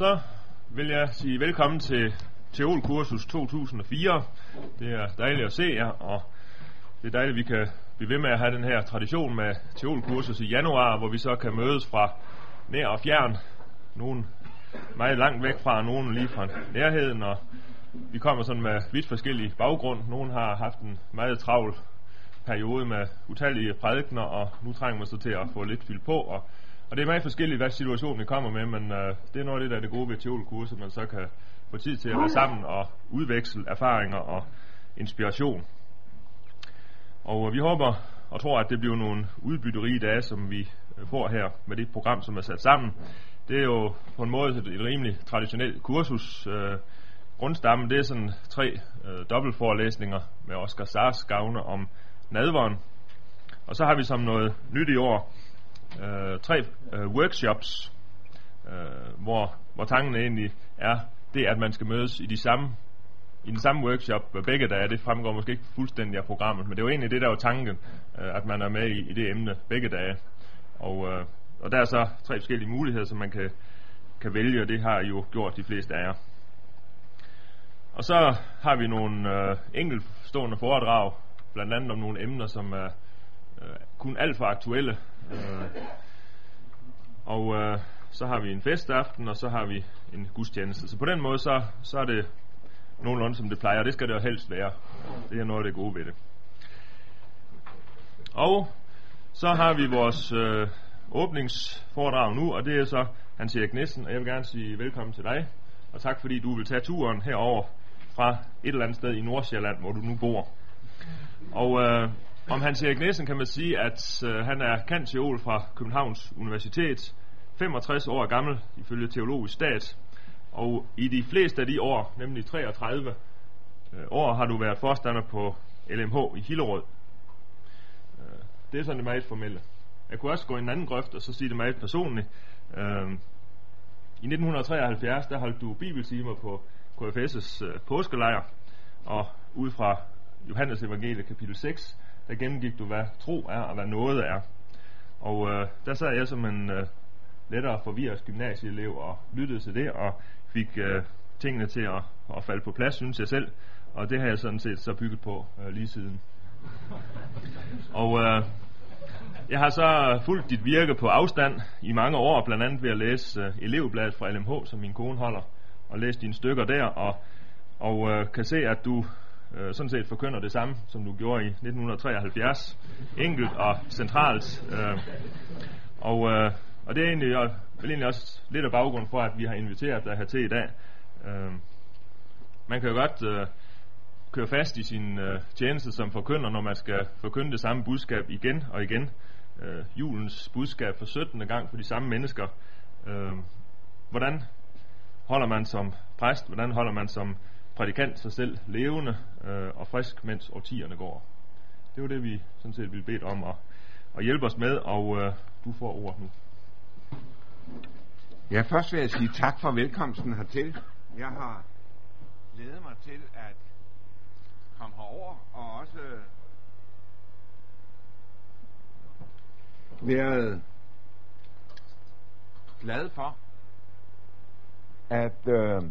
så vil jeg sige velkommen til Teolkursus 2004. Det er dejligt at se jer, og det er dejligt, at vi kan blive ved med at have den her tradition med Teolkursus i januar, hvor vi så kan mødes fra nær og fjern. Nogen meget langt væk fra, nogen lige fra nærheden, og vi kommer sådan med vidt forskellige baggrund. Nogen har haft en meget travl periode med utallige prædikner, og nu trænger man så til at få lidt fyldt på, og og det er meget forskelligt, hvad situationen vi kommer med, men øh, det er noget af det, der er det gode ved teolkurset, man så kan få tid til at være sammen og udveksle erfaringer og inspiration. Og øh, vi håber og tror, at det bliver nogle udbytterige dage, som vi øh, får her med det program, som er sat sammen. Det er jo på en måde et, et rimelig traditionelt kursus. Øh, grundstammen det er sådan tre øh, dobbeltforelæsninger med Oscar Sars gavne om nadveren. Og så har vi som noget nyt i år øh, tre øh, workshops, øh, hvor, hvor tanken egentlig er det, at man skal mødes i de samme i den samme workshop begge dage. Det fremgår måske ikke fuldstændig af programmet, men det var egentlig det, der var tanken, øh, at man er med i, i det emne begge dage. Og, øh, og der er så tre forskellige muligheder, som man kan, kan vælge, og det har jo gjort de fleste af jer. Og så har vi nogle øh, enkeltstående foredrag, blandt andet om nogle emner, som er øh, kun alt for aktuelle Øh, og øh, så har vi en festaften, og så har vi en gudstjeneste. Så på den måde, så, så er det nogenlunde som det plejer. Det skal det jo helst være. Det er noget af det gode ved det. Og så har vi vores øh, åbningsforedrag nu, og det er så Hans Erik Nissen, og jeg vil gerne sige velkommen til dig. Og tak fordi du vil tage turen herover fra et eller andet sted i Nordsjælland, hvor du nu bor. Og øh, om Hans Erik Nielsen kan man sige, at øh, han er kantiol fra Københavns Universitet, 65 år gammel ifølge teologisk stat, og i de fleste af de år, nemlig 33 øh, år, har du været forstander på LMH i Hillerød. Øh, det er sådan det meget formelle. Jeg kunne også gå i en anden grøft og så sige det meget personligt. Øh, I 1973, der holdt du bibeltimer på KFS' øh, påskelejr, og ud fra Johannes evangelie kapitel 6, der gennemgik du, hvad tro er og hvad noget er. Og øh, der sad jeg som en øh, lettere forvirret gymnasieelev og lyttede til det, og fik øh, tingene til at, at falde på plads, synes jeg selv. Og det har jeg sådan set så bygget på øh, lige siden. Og øh, jeg har så fulgt dit virke på afstand i mange år, blandt andet ved at læse øh, elevbladet fra LMH, som min kone holder, og læse dine stykker der, og, og øh, kan se, at du øh, sådan set forkynder det samme, som du gjorde i 1973. Enkelt og centralt. Øh, og, øh, og det er egentlig, og, vel egentlig også lidt af baggrund for, at vi har inviteret dig her til i dag. Øh, man kan jo godt øh, køre fast i sin øh, tjeneste som forkynder, når man skal forkynde det samme budskab igen og igen. Øh, julens budskab for 17. gang for de samme mennesker. Øh, hvordan holder man som præst, hvordan holder man som prædikant sig selv levende øh, og frisk, mens årtierne går. Det var det, vi sådan set ville bede om at, at hjælpe os med, og øh, du får ordet nu. Ja, først vil jeg sige tak for velkomsten hertil. Jeg har glædet mig til at komme herover og også været glad for at øh,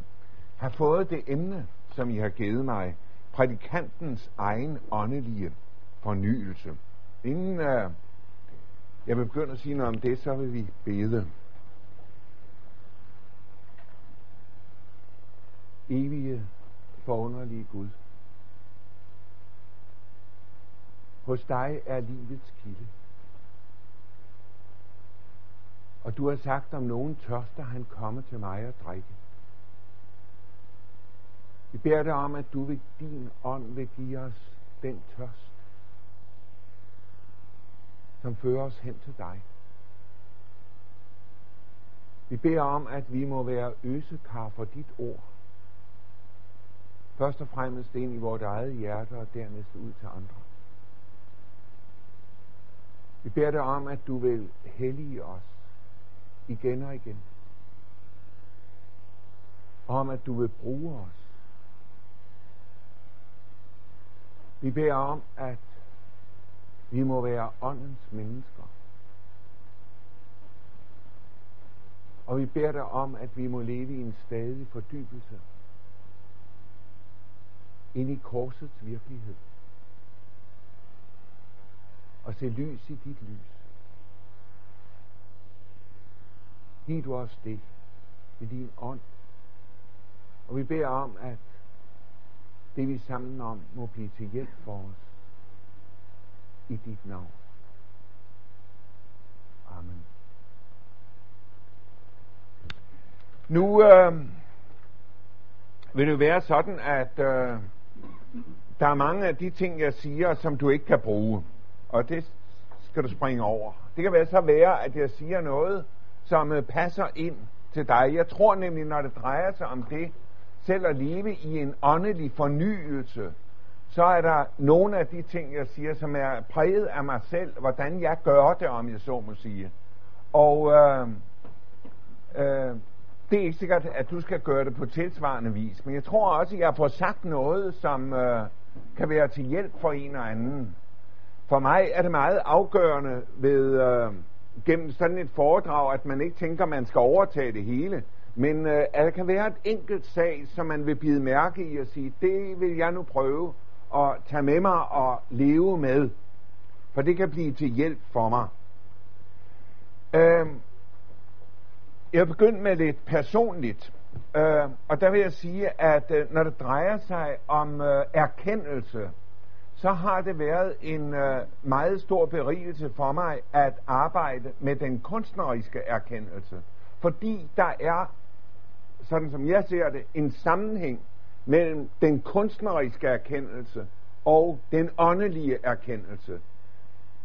have fået det emne, som I har givet mig, prædikantens egen åndelige fornyelse. Inden uh, jeg begynder at sige noget om det, så vil vi bede. Evige, forunderlige Gud. Hos dig er livets kilde. Og du har sagt, om nogen tørster, han kommer til mig og drikke. Vi beder dig om, at du ved din ånd vil give os den tørst, som fører os hen til dig. Vi beder om, at vi må være øsekar for dit ord. Først og fremmest ind i vores eget hjerte, og dernæst ud til andre. Vi beder dig om, at du vil hellige os igen og igen. Og om, at du vil bruge os Vi beder om, at vi må være åndens mennesker. Og vi beder dig om, at vi må leve i en stadig fordybelse ind i korsets virkelighed. Og se lys i dit lys. Giv du os det i din ånd. Og vi beder om, at det vi sammen om må blive til hjælp for os i dit navn. Amen. Nu øh, vil det være sådan, at øh, der er mange af de ting, jeg siger, som du ikke kan bruge. Og det skal du springe over. Det kan være så være, at jeg siger noget, som øh, passer ind til dig. Jeg tror nemlig, når det drejer sig om det, selv at leve i en åndelig fornyelse, så er der nogle af de ting, jeg siger, som er præget af mig selv, hvordan jeg gør det, om jeg så må sige. Og øh, øh, det er ikke sikkert, at du skal gøre det på tilsvarende vis, men jeg tror også, at jeg får sagt noget, som øh, kan være til hjælp for en og anden. For mig er det meget afgørende ved øh, gennem sådan et foredrag, at man ikke tænker, at man skal overtage det hele, men øh, at der kan være et enkelt sag, som man vil bide mærke i og sige, det vil jeg nu prøve at tage med mig og leve med, for det kan blive til hjælp for mig. Øh, jeg begyndte med lidt personligt. Øh, og der vil jeg sige, at øh, når det drejer sig om øh, erkendelse, så har det været en øh, meget stor berigelse for mig at arbejde med den kunstneriske erkendelse. Fordi der er, sådan som jeg ser det, en sammenhæng mellem den kunstneriske erkendelse og den åndelige erkendelse.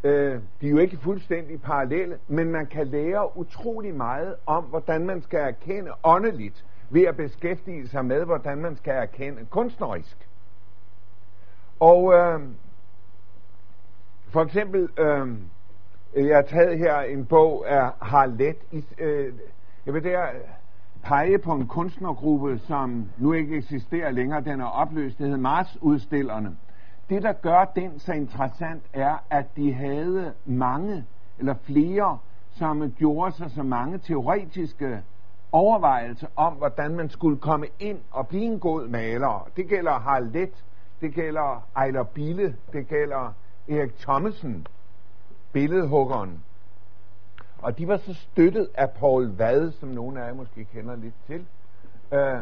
Øh, de er jo ikke fuldstændig parallelle, men man kan lære utrolig meget om, hvordan man skal erkende åndeligt, ved at beskæftige sig med, hvordan man skal erkende kunstnerisk. Og øh, for eksempel, øh, jeg har taget her en bog af Harlet. Øh, jeg vil der pege på en kunstnergruppe, som nu ikke eksisterer længere. Den er opløst. Det hedder Mars-udstillerne. Det, der gør den så interessant, er, at de havde mange eller flere, som gjorde sig så mange teoretiske overvejelser om, hvordan man skulle komme ind og blive en god maler. Det gælder Harlet, det gælder Ejler Bille, det gælder Erik Thomsen, billedhuggeren. Og de var så støttet af Paul Vad, som nogle af jer måske kender lidt til. Øh,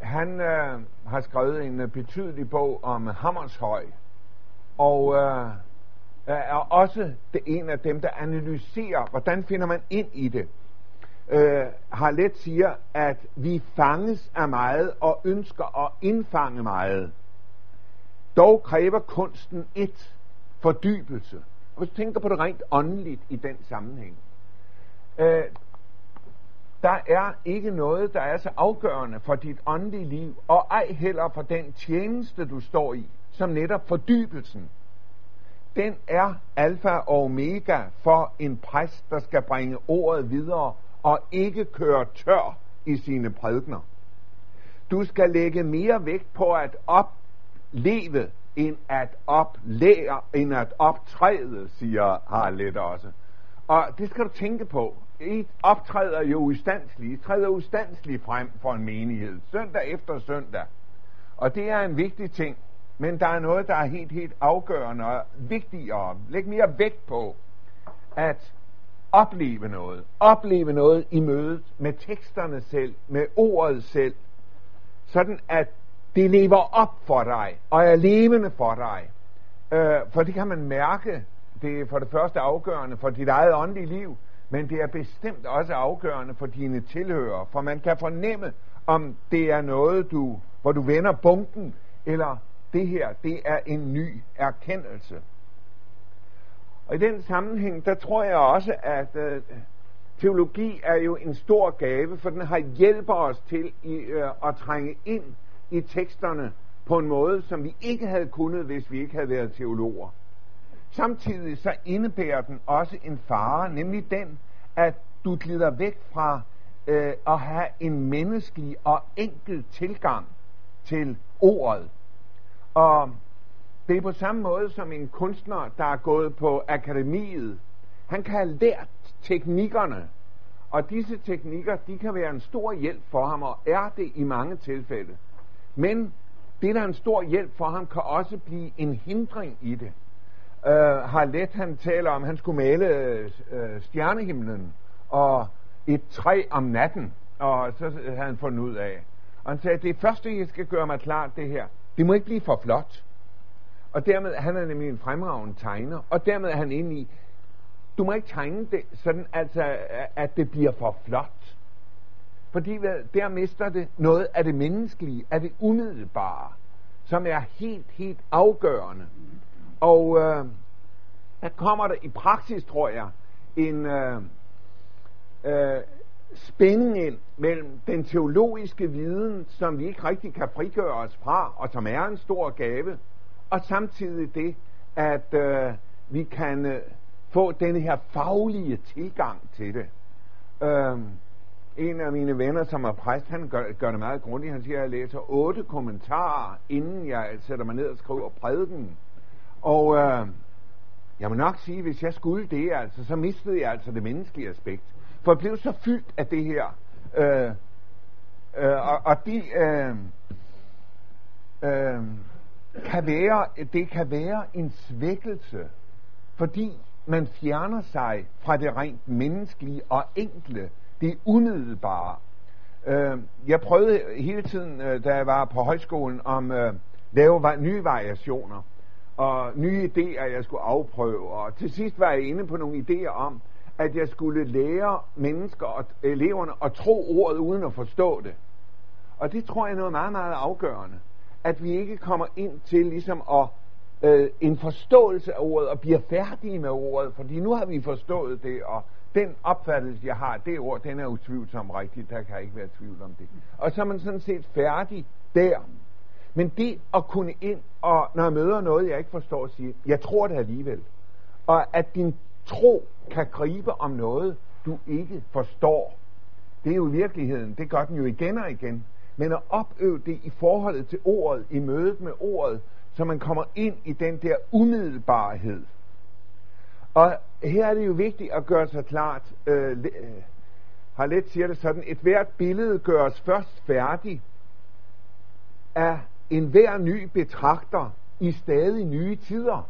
han øh, har skrevet en øh, betydelig bog om Hammershøj, og øh, er også det en af dem, der analyserer, hvordan finder man ind i det. Øh, har let siger, at vi fanges af meget og ønsker at indfange meget. Dog kræver kunsten et fordybelse. Hvis du tænker på det rent åndeligt i den sammenhæng, øh, der er ikke noget, der er så afgørende for dit åndelige liv, og ej heller for den tjeneste, du står i, som netop fordybelsen. Den er alfa og omega for en præst, der skal bringe ordet videre og ikke køre tør i sine prædikner. Du skal lægge mere vægt på at opleve end at oplære, end at optræde, siger Harlet også. Og det skal du tænke på. I optræder jo ustandsligt. I træder ustandsligt frem for en menighed. Søndag efter søndag. Og det er en vigtig ting. Men der er noget, der er helt, helt afgørende og vigtigere. Læg mere vægt på at opleve noget. Opleve noget i mødet med teksterne selv, med ordet selv. Sådan at det lever op for dig, og er levende for dig. Øh, for det kan man mærke. Det er for det første afgørende for dit eget åndelige liv, men det er bestemt også afgørende for dine tilhører, for man kan fornemme, om det er noget, du, hvor du vender bunken, eller det her, det er en ny erkendelse. Og i den sammenhæng, der tror jeg også, at øh, teologi er jo en stor gave, for den har hjælper os til i, øh, at trænge ind i teksterne på en måde, som vi ikke havde kunnet, hvis vi ikke havde været teologer. Samtidig så indebærer den også en fare, nemlig den, at du glider væk fra øh, at have en menneskelig og enkel tilgang til ordet. Og det er på samme måde som en kunstner, der er gået på akademiet. Han kan have lært teknikkerne Og disse teknikker, de kan være en stor hjælp for ham, og er det i mange tilfælde. Men det, der er en stor hjælp for ham, kan også blive en hindring i det. Øh, uh, har let han taler om, at han skulle male uh, stjernehimlen og et træ om natten, og så havde han fundet ud af. Og han sagde, det første, jeg skal gøre mig klart, det her, det må ikke blive for flot. Og dermed, han er nemlig en fremragende tegner, og dermed er han inde i, du må ikke tegne det sådan, altså, at det bliver for flot. Fordi der mister det noget af det menneskelige, af det umiddelbare, som er helt, helt afgørende. Og øh, der kommer der i praksis, tror jeg, en øh, øh, spænding ind mellem den teologiske viden, som vi ikke rigtig kan frigøre os fra, og som er en stor gave, og samtidig det, at øh, vi kan øh, få denne her faglige tilgang til det. Øh, en af mine venner, som er præst, han gør, gør det meget grundigt. Han siger, at jeg læser otte kommentarer, inden jeg sætter mig ned og skriver prædiken. Og øh, jeg må nok sige, at hvis jeg skulle det, altså, så mistede jeg altså det menneskelige aspekt. For jeg blev så fyldt af det her. Øh, øh, og, og de øh, øh, kan være, det kan være en svækkelse, fordi man fjerner sig fra det rent menneskelige og enkle, det umiddelbare. Øh, jeg prøvede hele tiden, øh, da jeg var på højskolen, om øh, lave nye variationer og nye idéer, jeg skulle afprøve. Og til sidst var jeg inde på nogle idéer om, at jeg skulle lære mennesker og eleverne at tro ordet uden at forstå det. Og det tror jeg er noget meget, meget afgørende. At vi ikke kommer ind til ligesom at øh, en forståelse af ordet og bliver færdige med ordet, fordi nu har vi forstået det, og den opfattelse, jeg har, det ord, den er utvivlsom rigtig, der kan ikke være tvivl om det. Og så er man sådan set færdig der. Men det at kunne ind, og når jeg møder noget, jeg ikke forstår, sige, jeg tror det alligevel. Og at din tro kan gribe om noget, du ikke forstår. Det er jo i virkeligheden, det gør den jo igen og igen. Men at opøve det i forholdet til ordet, i mødet med ordet, så man kommer ind i den der umiddelbarhed. Og her er det jo vigtigt at gøre sig klart, øh, øh, har let siger det sådan, et hvert billede gøres først færdig af en hver ny betragter i stadig nye tider.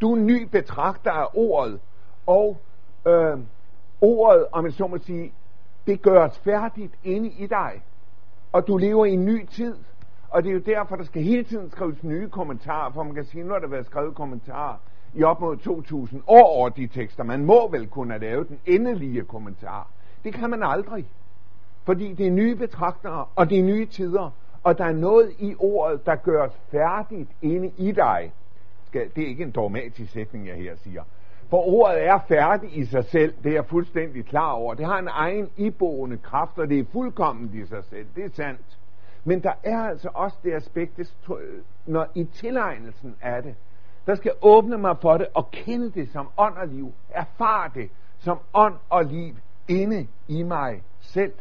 Du er ny betragter af ordet, og øh, ordet, om jeg så må sige, det gøres færdigt inde i dig. Og du lever i en ny tid. Og det er jo derfor, der skal hele tiden skrives nye kommentarer, for man kan sige, nu har der været skrevet kommentarer i op mod 2000 år over de tekster. Man må vel kunne have lavet den endelige kommentar. Det kan man aldrig. Fordi det er nye betragtere, og det er nye tider, og der er noget i ordet, der gøres færdigt inde i dig. Det er ikke en dogmatisk sætning, jeg her siger. For ordet er færdigt i sig selv, det er jeg fuldstændig klar over. Det har en egen iboende kraft, og det er fuldkommen i sig selv, det er sandt. Men der er altså også det aspekt, når i tilegnelsen af det, der skal åbne mig for det og kende det som ånd og liv. Erfare det som ånd og liv inde i mig selv.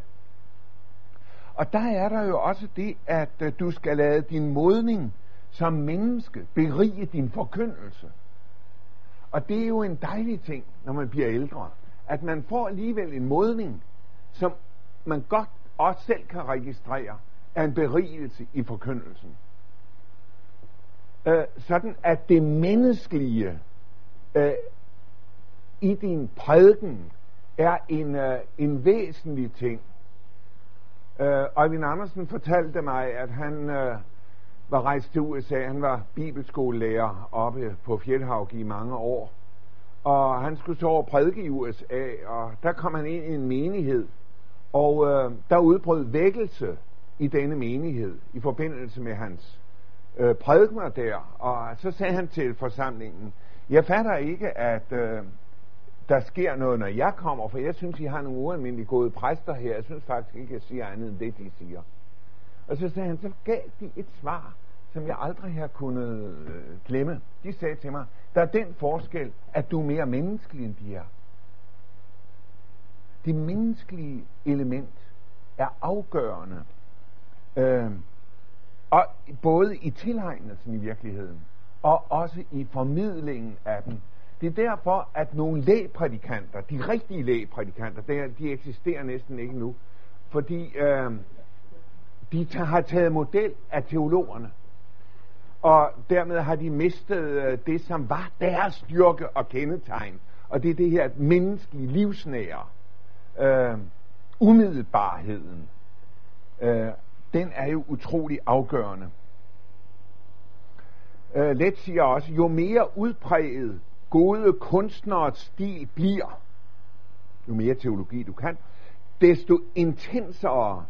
Og der er der jo også det, at øh, du skal lade din modning som menneske berige din forkyndelse. Og det er jo en dejlig ting, når man bliver ældre, at man får alligevel en modning, som man godt også selv kan registrere, er en berigelse i forkyndelsen. Øh, sådan at det menneskelige øh, i din prædiken er en, øh, en væsentlig ting. Øh, Øjvind Andersen fortalte mig, at han øh, var rejst til USA. Han var bibelskolelærer oppe på Fjeldhavg i mange år. Og han skulle så over prædike i USA, og der kom han ind i en menighed. Og øh, der udbrød vækkelse i denne menighed i forbindelse med hans øh, prædikner der. Og så sagde han til forsamlingen, jeg fatter ikke, at øh, der sker noget, når jeg kommer, for jeg synes, I har nogle ualmindeligt gode præster her. Jeg synes faktisk ikke, jeg siger andet end det, de siger. Og så sagde han, så gav de et svar, som jeg aldrig har kunnet øh, glemme. De sagde til mig, der er den forskel, at du er mere menneskelig, end de er. Det menneskelige element er afgørende. Øh, og både i tilegnelsen i virkeligheden, og også i formidlingen af den. Det er derfor, at nogle lægprædikanter, de rigtige lægprædikanter, de eksisterer næsten ikke nu, fordi øh, de har taget model af teologerne. Og dermed har de mistet øh, det, som var deres styrke og kendetegn. Og det er det her menneskelige livsnære. Øh, umiddelbarheden. Øh, den er jo utrolig afgørende. Øh, Let siger også, jo mere udpræget gode kunstnerets stil bliver, jo mere teologi du kan, desto intensere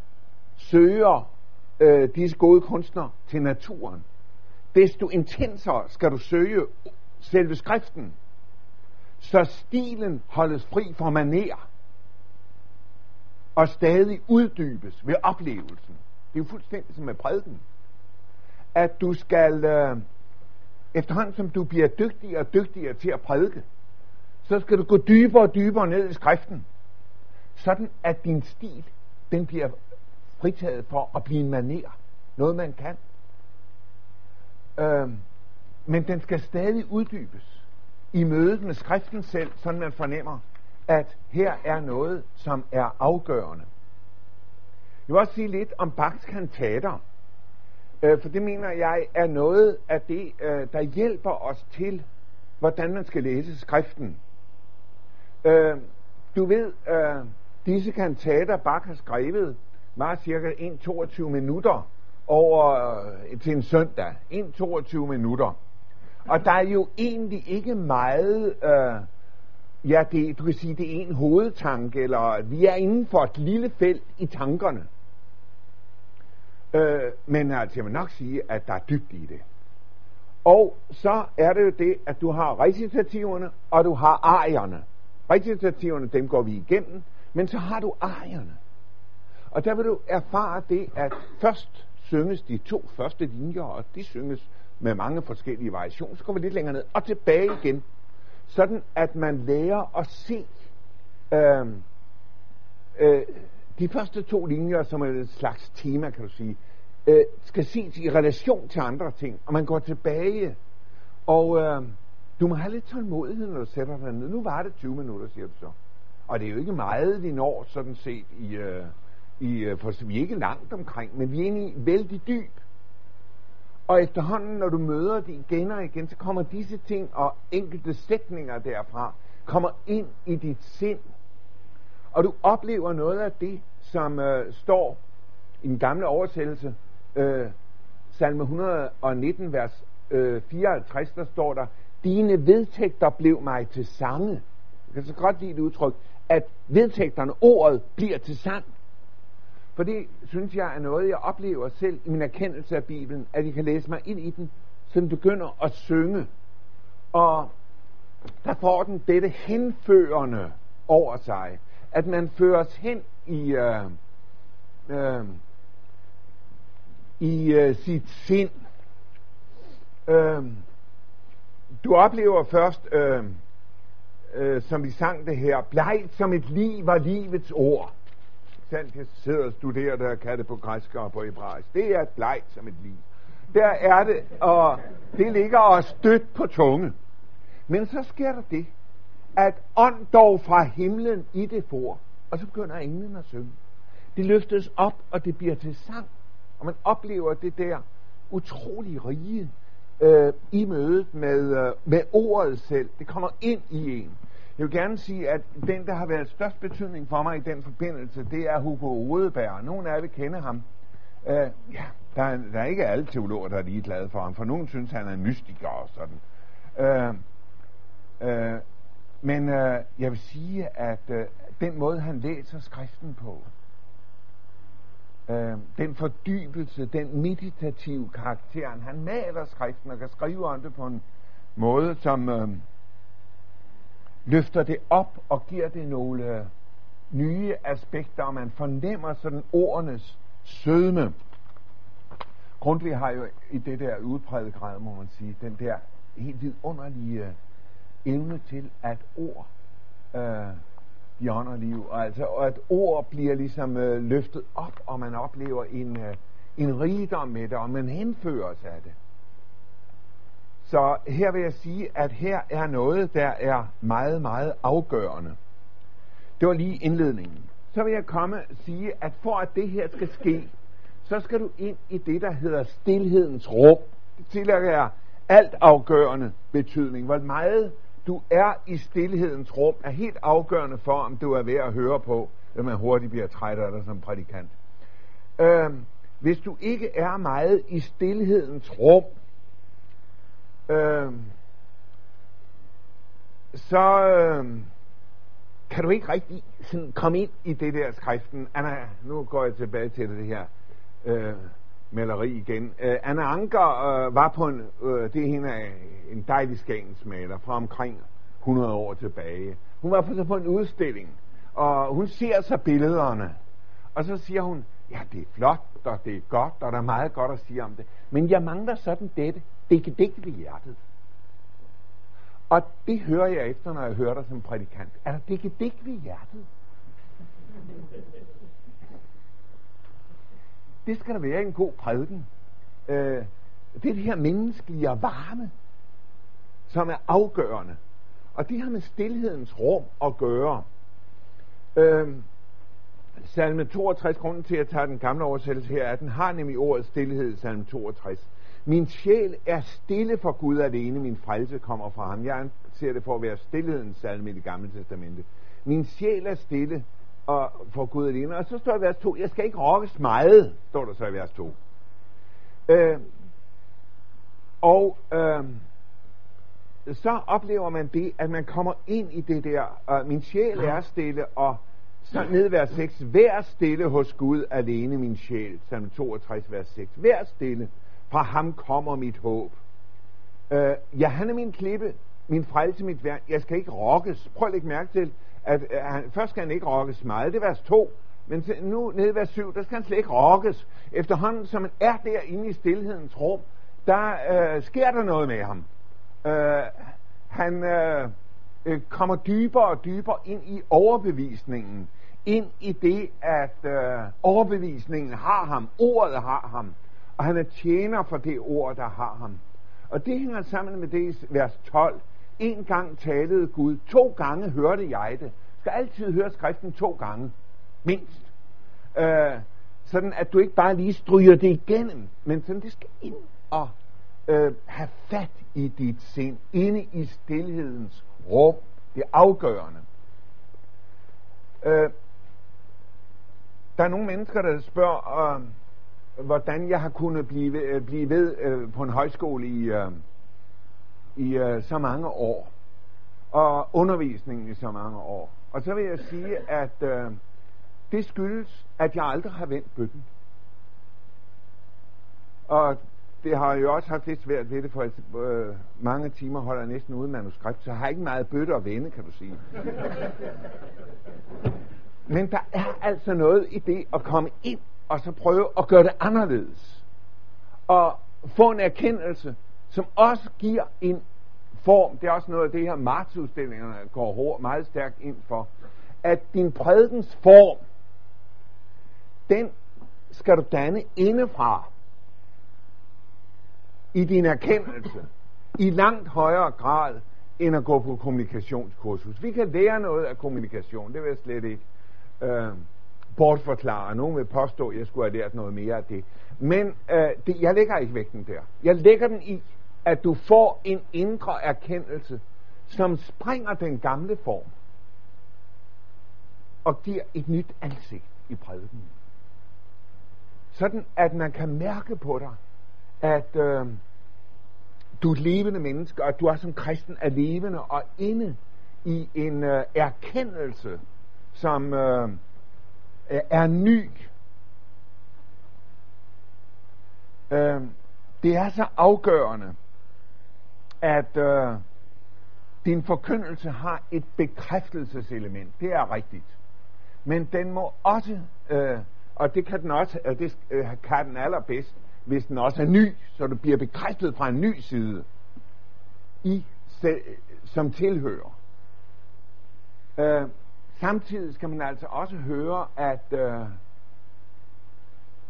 søger øh, disse gode kunstnere til naturen. Desto intensere skal du søge selve skriften, så stilen holdes fri fra maner og stadig uddybes ved oplevelsen. Det er jo fuldstændig som med prædiken. At du skal, øh, efterhånden som du bliver dygtigere og dygtigere til at prædike, så skal du gå dybere og dybere ned i skriften. Sådan at din stil, den bliver fritaget for at blive en maner. Noget man kan. Øh, men den skal stadig uddybes i mødet med skriften selv, sådan man fornemmer, at her er noget, som er afgørende. Jeg vil også sige lidt om Bachs kantater, øh, for det mener jeg er noget af det, øh, der hjælper os til, hvordan man skal læse skriften. Øh, du ved, øh, disse kantater, Bach har skrevet, var cirka 1-22 minutter over øh, til en søndag. 1-22 minutter. Og der er jo egentlig ikke meget... Øh, ja, det, du kan sige, det er en hovedtanke, eller vi er inden for et lille felt i tankerne. Øh, men altså, jeg vil nok sige, at der er dybt i det. Og så er det jo det, at du har recitativerne, og du har arierne. Recitativerne, dem går vi igennem, men så har du arierne. Og der vil du erfare det, at først synges de to første linjer, og de synges med mange forskellige variationer. Så går vi lidt længere ned og tilbage igen. Sådan at man lærer at se øhm, øh, øh, de første to linjer, som er et slags tema, kan du sige, øh, skal ses i relation til andre ting, og man går tilbage, og øh, du må have lidt tålmodighed, når du sætter dig ned. Nu var det 20 minutter, siger du så. Og det er jo ikke meget, vi når sådan set i, øh, i øh, for vi er ikke langt omkring, men vi er inde i vældig dyb. Og efterhånden, når du møder det igen og igen, så kommer disse ting og enkelte sætninger derfra, kommer ind i dit sind. Og du oplever noget af det, som øh, står i den gamle oversættelse, øh, salme 119, vers øh, 54, der står der, dine vedtægter blev mig til sange. Jeg kan så godt lide det udtryk, at vedtægterne, ordet, bliver til sang. For det synes jeg er noget, jeg oplever selv i min erkendelse af Bibelen, at jeg kan læse mig ind i den, så den begynder at synge. Og der får den dette henførende over sig, at man føres hen i, øh, øh, i øh, sit sind. Øh, du oplever først, øh, øh, som vi sang det her, blegt som et liv var livets ord sandt, jeg sidder og studerer der kan det på græsk og på hebraisk. Det er blegt som et liv. Der er det, og det ligger og stødt på tunge. Men så sker der det, at ånd dog fra himlen i det for, og så begynder englen at synge. Det løftes op, og det bliver til sang. Og man oplever det der utrolig rige øh, i mødet med, øh, med ordet selv. Det kommer ind i en. Jeg vil gerne sige, at den, der har været størst betydning for mig i den forbindelse, det er Hugo Rodeberg. Nogle af jer vil kende ham. Øh, ja, der er, der er ikke alle teologer, der er lige glade for ham, for nogen synes, han er mystiker og sådan. Øh, øh, men øh, jeg vil sige, at øh, den måde, han læser skriften på, øh, den fordybelse, den meditative karakter, han maler skriften og kan skrive om det på en måde, som... øh, løfter det op og giver det nogle øh, nye aspekter, og man fornemmer sådan ordenes sødme. Grundtvig har jo i det der udpræget grad, må man sige, den der helt vidunderlige øh, evne til, at ord øh, bjørner liv, og altså og at ord bliver ligesom øh, løftet op, og man oplever en, øh, en rigdom med det, og man henføres af det. Så her vil jeg sige, at her er noget, der er meget, meget afgørende. Det var lige indledningen. Så vil jeg komme og sige, at for at det her skal ske, så skal du ind i det, der hedder stillhedens rum. Det tillægger jeg alt afgørende betydning. Hvor meget du er i stillhedens rum, er helt afgørende for, om du er ved at høre på, at man hurtigt bliver træt af dig som prædikant. Øh, hvis du ikke er meget i stillhedens rum, øh, så øh, kan du ikke rigtig sådan komme ind i det der skriften. Anna, nu går jeg tilbage til det her øh, maleri igen. Øh, Anna Anker øh, var på en, øh, det er hende en dejlig skagensmaler fra omkring 100 år tilbage. Hun var på, på en udstilling, og hun ser så billederne, og så siger hun, ja, det er flot, og det er godt, og der er meget godt at sige om det. Men jeg mangler sådan dette. Det kan dække i hjertet. Og det hører jeg efter, når jeg hører dig som prædikant. Er der det kan dække i hjertet? Det skal der være en god prædiken. Øh, det er det her menneskelige varme, som er afgørende. Og det har med stillhedens rum at gøre. Øh, salme 62, grunden til at tage den gamle oversættelse her, er, at den har nemlig ordet stillhed, salme 62. Min sjæl er stille for Gud alene, min frelse kommer fra ham. Jeg ser det for at være stillhedens salme i det gamle testamente. Min sjæl er stille og for Gud alene. Og så står der i vers 2, jeg skal ikke rokkes meget, står der så i vers 2. Øh, og øh, så oplever man det, at man kommer ind i det der, øh, min sjæl er stille, og så ned vers 6, vær stille hos Gud alene min sjæl, salme 62, vers 6. Vær stille, fra ham kommer mit håb. Øh, ja, han er min klippe, min frelse, mit værn. Jeg skal ikke rokkes. Prøv at lægge mærke til, at øh, han, først skal han ikke rokkes meget, det er vers 2. Men nu nede i vers 7, der skal han slet ikke rokkes. Efterhånden som han er derinde i stillhedens rum, der øh, sker der noget med ham. Øh, han øh, øh, kommer dybere og dybere ind i overbevisningen. Ind i det, at øh, overbevisningen har ham. Ordet har ham. Og han er tjener for det ord, der har ham. Og det hænger sammen med det i vers 12. En gang talede Gud, to gange hørte jeg det. Skal altid høre skriften to gange, mindst. Øh, sådan at du ikke bare lige stryger det igennem, men sådan det skal ind og øh, have fat i dit sind, inde i stillhedens rum. Det er afgørende. Øh, der er nogle mennesker, der spørger, øh, hvordan jeg har kunnet blive, øh, blive ved øh, på en højskole i, øh, i øh, så mange år, og undervisningen i så mange år. Og så vil jeg sige, at øh, det skyldes, at jeg aldrig har vendt bøtten. Og det har jeg jo også haft lidt svært ved det, for øh, mange timer holder jeg næsten uden manuskript, så jeg har ikke meget bøtte at vende, kan du sige. Men der er altså noget i det at komme ind og så prøve at gøre det anderledes. Og få en erkendelse, som også giver en form. Det er også noget af det her martsudstillingerne går meget stærkt ind for. At din prædikens form, den skal du danne indefra i din erkendelse i langt højere grad end at gå på kommunikationskursus. Vi kan lære noget af kommunikation, det vil jeg slet ikke øh, bortforklare. Nogen vil påstå, at jeg skulle have lært noget mere af det. Men øh, det, jeg lægger ikke vægten der. Jeg lægger den i, at du får en indre erkendelse, som springer den gamle form og giver et nyt ansigt i prædiken. Sådan at man kan mærke på dig, at øh, du er et levende menneske, og at du er som kristen er levende og inde i en øh, erkendelse, som øh, er ny. Øh, det er så afgørende, at øh, din forkyndelse har et bekræftelseselement. Det er rigtigt. Men den må også, øh, og det kan den også, og det øh, kan den allerbedst, hvis den også er ny, så du bliver bekræftet fra en ny side, i som tilhører. Øh, samtidig skal man altså også høre, at øh,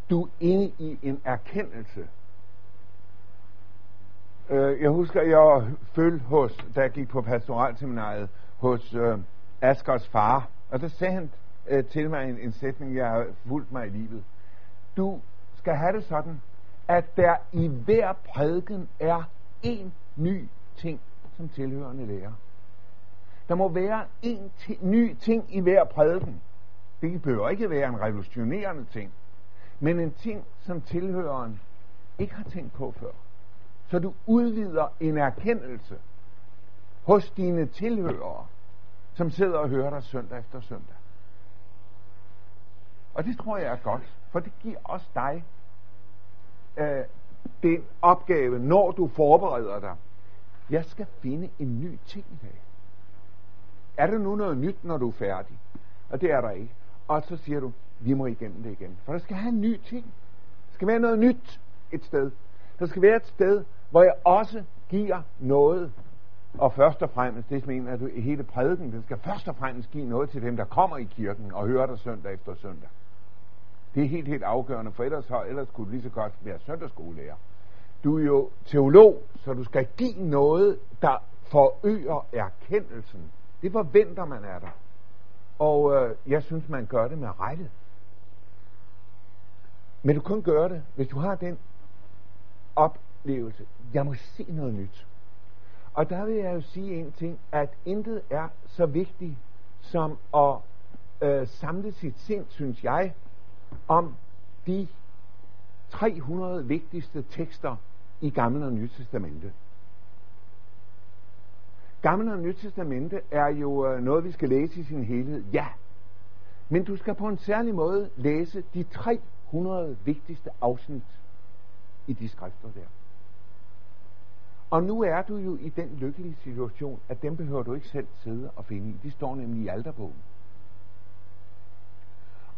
du er inde i en erkendelse Øh, jeg husker, at jeg følte hos, da jeg gik på pastoralseminariet, hos øh, Askers far. Og der sagde han øh, til mig en, en sætning, jeg har fulgt mig i livet. Du skal have det sådan, at der i hver prædiken er en ny ting, som tilhørende lærer. Der må være en ny ting i hver prædiken. Det behøver ikke være en revolutionerende ting, men en ting, som tilhøreren ikke har tænkt på før. Så du udvider en erkendelse hos dine tilhørere, som sidder og hører dig søndag efter søndag. Og det tror jeg er godt, for det giver også dig øh, den opgave, når du forbereder dig. Jeg skal finde en ny ting i dag. Er der nu noget nyt, når du er færdig? Og det er der ikke. Og så siger du, vi må igennem det igen. For der skal have en ny ting. Der skal være noget nyt et sted. Der skal være et sted, hvor jeg også giver noget. Og først og fremmest, det mener du, at i hele prædiken, den skal først og fremmest give noget til dem, der kommer i kirken og hører dig søndag efter søndag. Det er helt, helt afgørende, for ellers, har, ellers kunne du lige så godt være søndagsskolelærer. Du er jo teolog, så du skal give noget, der forøger erkendelsen. Det forventer man af dig. Og øh, jeg synes, man gør det med rette. Men du kan gøre det, hvis du har den oplevelse. Jeg må se noget nyt. Og der vil jeg jo sige en ting, at intet er så vigtigt som at øh, samle sit sind, synes jeg, om de 300 vigtigste tekster i Gamle og Nye Testamente. Gamle og Nye Testamente er jo øh, noget, vi skal læse i sin helhed, ja. Men du skal på en særlig måde læse de 300 vigtigste afsnit i de skrifter der. Og nu er du jo i den lykkelige situation, at dem behøver du ikke selv sidde og finde i. De står nemlig i alderbogen.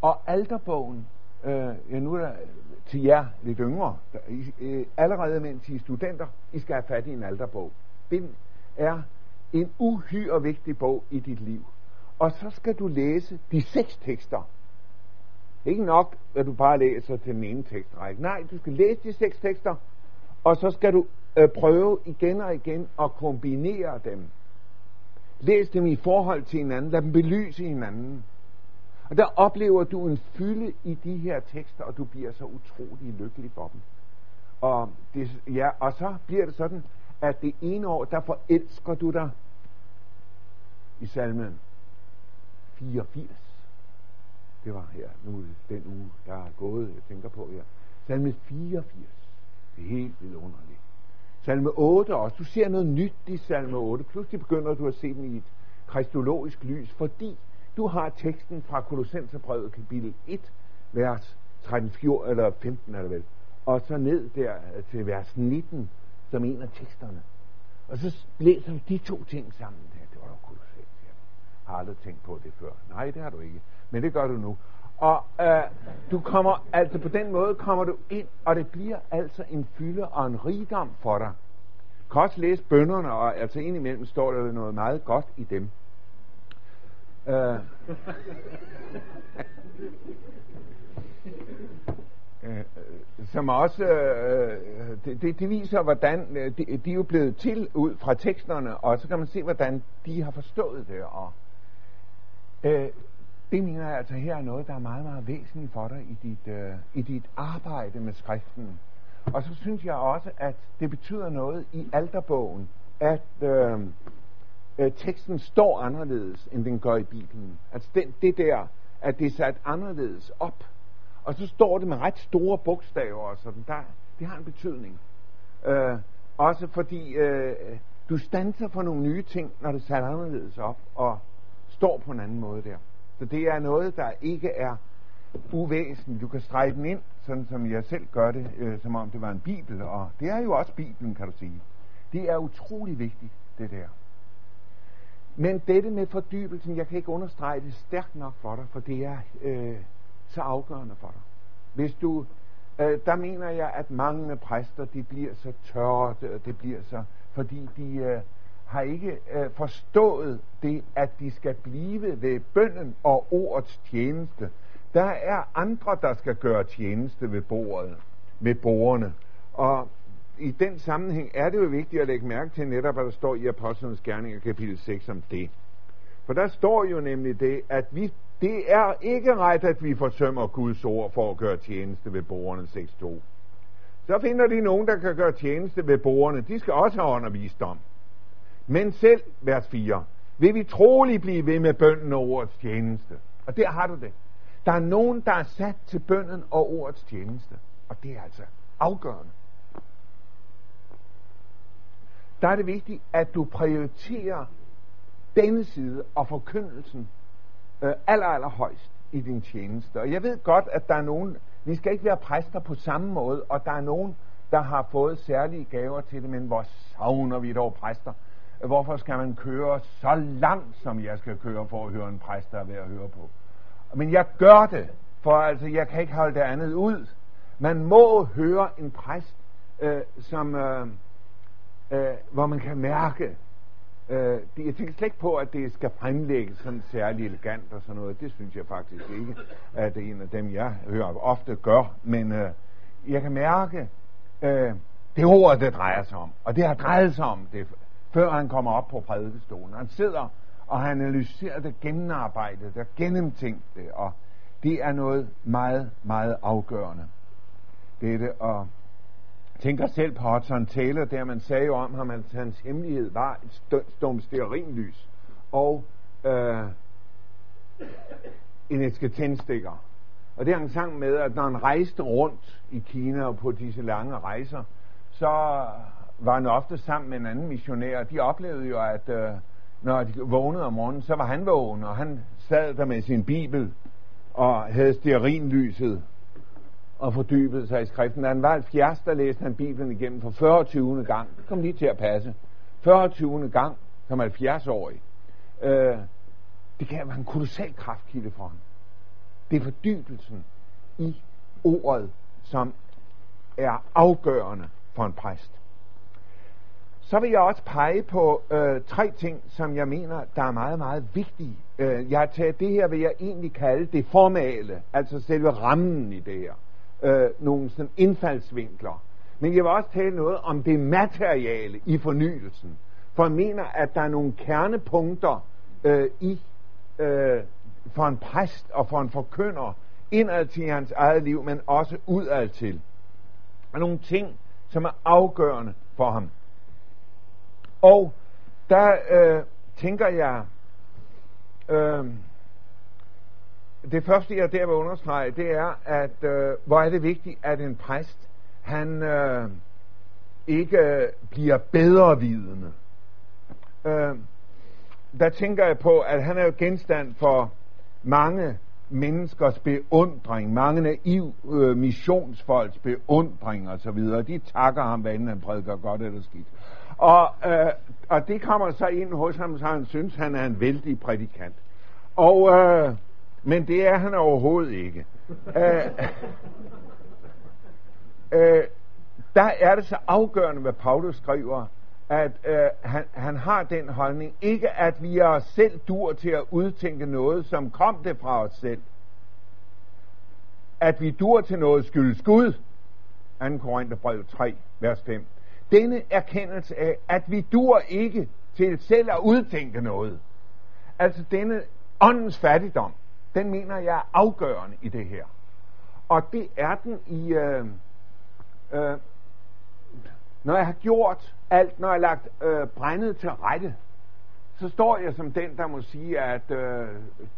Og alderbogen, øh, ja nu er der øh, til jer lidt yngre, der, I, øh, allerede mens I er studenter, I skal have fat i en alderbog. Den er en uhyre vigtig bog i dit liv. Og så skal du læse de seks tekster. Ikke nok, at du bare læser til den ene tekstrække. Nej, du skal læse de seks tekster, og så skal du øh, prøve igen og igen at kombinere dem. Læs dem i forhold til hinanden. Lad dem belyse hinanden. Og der oplever du en fylde i de her tekster, og du bliver så utrolig lykkelig for dem. Og, det, ja, og så bliver det sådan, at det ene år, der forelsker du dig i salmen 84. Det var her, nu den uge, der er gået, jeg tænker på her. Salme 84. Det er helt vidunderligt. Salme 8 også. Du ser noget nyt i salme 8. Pludselig begynder du at se den i et kristologisk lys, fordi du har teksten fra Kolossenserbrevet kapitel 1, vers 13, 14, eller 15 er det vel, og så ned der øh, til vers 19, som en af teksterne. Og så læser du de to ting sammen. Der. Det var jo kolossalt. Jeg har aldrig tænkt på det før. Nej, det har du ikke. Men det gør du nu. Og øh, du kommer, altså på den måde kommer du ind, og det bliver altså en fylde og en rigdom for dig. Du kan også læse bønderne, og altså indimellem står der noget meget godt i dem. Øh. øh, øh, som også øh, det, det, det viser hvordan øh, de, de er jo blevet til ud fra teksterne og så kan man se hvordan de har forstået det og øh, det mener jeg altså her er noget der er meget meget væsentligt for dig i dit, øh, i dit arbejde med skriften og så synes jeg også at det betyder noget i alterbogen at øh, øh, teksten står anderledes, end den gør i Bibelen. Altså den, det der, at det er sat anderledes op. Og så står det med ret store bogstaver og sådan. Der, det har en betydning. Øh, også fordi øh, du stanser for nogle nye ting, når det er sat anderledes op og står på en anden måde der. Så det er noget, der ikke er uvæsentligt. Du kan strege den ind, sådan som jeg selv gør det, øh, som om det var en bibel. Og det er jo også Bibelen, kan du sige. Det er utrolig vigtigt, det der. Men dette med fordybelsen, jeg kan ikke understrege det stærkt nok for dig, for det er øh, så afgørende for dig. Hvis du, øh, der mener jeg, at mange præster, de bliver så tørre, det bliver så, fordi de øh, har ikke øh, forstået det, at de skal blive ved bønden og ordets tjeneste. Der er andre, der skal gøre tjeneste ved bordet, ved borgerne. Og i den sammenhæng er det jo vigtigt at lægge mærke til netop, hvad der står i Apostlenes Gerninger kapitel 6 om det. For der står jo nemlig det, at vi, det er ikke ret, at vi forsømmer Guds ord for at gøre tjeneste ved borgerne 6.2. Så finder de nogen, der kan gøre tjeneste ved borgerne. De skal også have undervist om. Men selv, vers 4, vil vi trolig blive ved med bønden og ordets tjeneste. Og der har du det. Der er nogen, der er sat til bønden og ordets tjeneste. Og det er altså afgørende. Der er det vigtigt, at du prioriterer denne side og forkyndelsen øh, aller, aller højst i din tjeneste. Og jeg ved godt, at der er nogen, vi skal ikke være præster på samme måde, og der er nogen, der har fået særlige gaver til det, men hvor savner vi dog præster? Hvorfor skal man køre så langt, som jeg skal køre for at høre en præst, der er ved at høre på? Men jeg gør det, for altså, jeg kan ikke holde det andet ud. Man må høre en præst, øh, som, øh, øh, hvor man kan mærke, øh, det, jeg tænker slet ikke på, at det skal fremlægges sådan særlig elegant og sådan noget. Det synes jeg faktisk ikke, at det er en af dem, jeg hører ofte gør. Men øh, jeg kan mærke, øh, det ord, det drejer sig om. Og det har drejet sig om det, før han kommer op på prædikestolen. Han sidder og han analyserer det gennemarbejdet og gennemtænkt det, og det er noget meget, meget afgørende. Dette og tænker selv på Hudson Taylor, der man sagde jo om ham, at hans hemmelighed var et stum stearinlys og øh, en æske tændstikker. Og det hang sammen med, at når han rejste rundt i Kina og på disse lange rejser, så var han ofte sammen med en anden missionær. De oplevede jo, at øh, når de vågnede om morgenen, så var han vågen, og han sad der med sin bibel og havde stearinlyset og fordybede sig i skriften. Da han var 70, der læste han Bibelen igennem for 40. gang. Det kom lige til at passe. 40. gang som 70-årig. Øh, det kan være en kolossal kraftkilde for ham. Det er fordybelsen i ordet, som er afgørende for en præst. Så vil jeg også pege på øh, tre ting, som jeg mener, der er meget, meget vigtige. Øh, jeg har taget det her, vil jeg egentlig kalde det formale, altså selve rammen i det her øh, nogle sådan indfaldsvinkler. Men jeg vil også tale noget om det materiale i fornyelsen. For jeg mener, at der er nogle kernepunkter øh, i øh, for en præst og for en forkynder indad til hans eget liv, men også udad til. Og nogle ting, som er afgørende for ham. Og der øh, tænker jeg, øh, det første, jeg der vil understrege, det er, at øh, hvor er det vigtigt, at en præst, han øh, ikke bliver bedre vidende. Øh, der tænker jeg på, at han er jo genstand for mange menneskers beundring, mange naiv øh, missionsfolks beundring og så videre. De takker ham, hvad han prædiker godt eller skidt. Og, øh, og det kommer så ind hos ham, så han synes, han er en vældig prædikant. Og øh, men det er han overhovedet ikke. øh, øh, der er det så afgørende, hvad Paulus skriver, at øh, han, han har den holdning, ikke at vi er selv dur til at udtænke noget, som kom det fra os selv. At vi dur til noget skyldes Gud. 2. Korintherbrev 3, vers 5. Denne erkendelse af, at vi dur ikke til selv at udtænke noget. Altså denne åndens fattigdom den mener jeg er afgørende i det her. Og det er den i, øh, øh, når jeg har gjort alt, når jeg har lagt øh, brændet til rette, så står jeg som den, der må sige, at øh,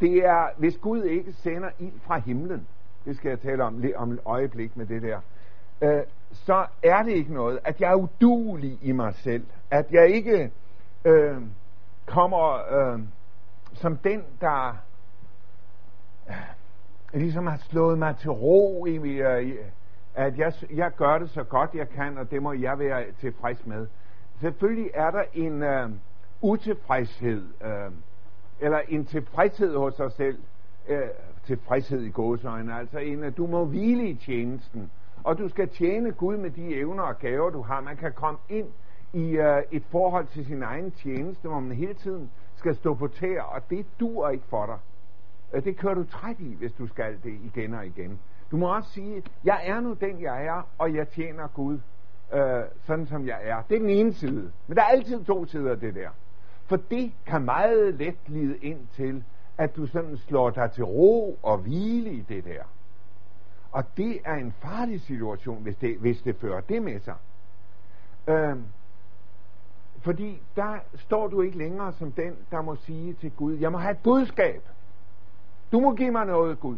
det er, hvis Gud ikke sender ild fra himlen, det skal jeg tale om, om et øjeblik med det der, øh, så er det ikke noget, at jeg er udulig i mig selv, at jeg ikke øh, kommer øh, som den, der øh, ligesom har slået mig til ro i, at jeg, jeg gør det så godt jeg kan, og det må jeg være tilfreds med. Selvfølgelig er der en øh, utilfredshed, øh, eller en tilfredshed hos sig selv, øh, tilfredshed i gåsøjne, altså en, at du må hvile i tjenesten, og du skal tjene Gud med de evner og gaver, du har. Man kan komme ind i øh, et forhold til sin egen tjeneste, hvor man hele tiden skal stå på tæer, og det dur ikke for dig. Øh, det kører du træt i, hvis du skal det igen og igen. Du må også sige, jeg er nu den, jeg er, og jeg tjener Gud. øh, sådan som jeg er. Det er den ene side. Men der er altid to sider af det der. For det kan meget let lide ind til, at du sådan slår dig til ro og hvile i det der. Og det er en farlig situation, hvis det, hvis det fører det med sig. Øhm, fordi der står du ikke længere som den, der må sige til Gud, jeg må have et budskab. Du må give mig noget, Gud.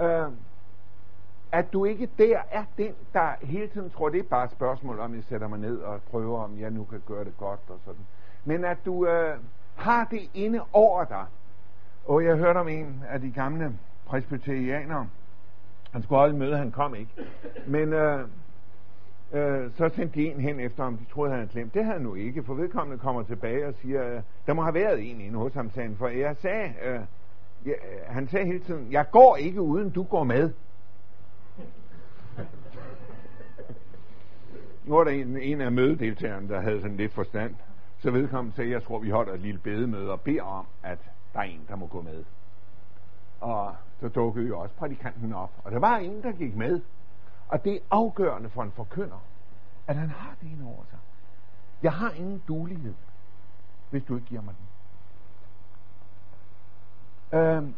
Øhm, at du ikke der er den, der hele tiden tror, det er bare et spørgsmål om, jeg sætter mig ned og prøver, om jeg nu kan gøre det godt og sådan. Men at du øh, har det inde over dig. Og jeg hørte om en af de gamle presbyterianere. Han skulle holde møde, han kom ikke. Men øh, øh, så sendte de en hen efter ham. De troede, han havde glemt. Det havde han nu ikke, for vedkommende kommer tilbage og siger, øh, der må have været en inde hos ham, sagde han, for jeg sagde, øh, jeg, øh, han sagde hele tiden, jeg går ikke uden du går med. Nu var der en, en af mødedeltagerne, der havde sådan lidt forstand. Så vedkommende sagde, jeg tror, vi holder et lille bedemøde og beder om, at der er en, der må gå med. Og så dukkede jo også prædikanten op. Og der var en, der gik med. Og det er afgørende for en forkynder, at han har det inde over sig. Jeg har ingen dulighed, hvis du ikke giver mig den. Øhm,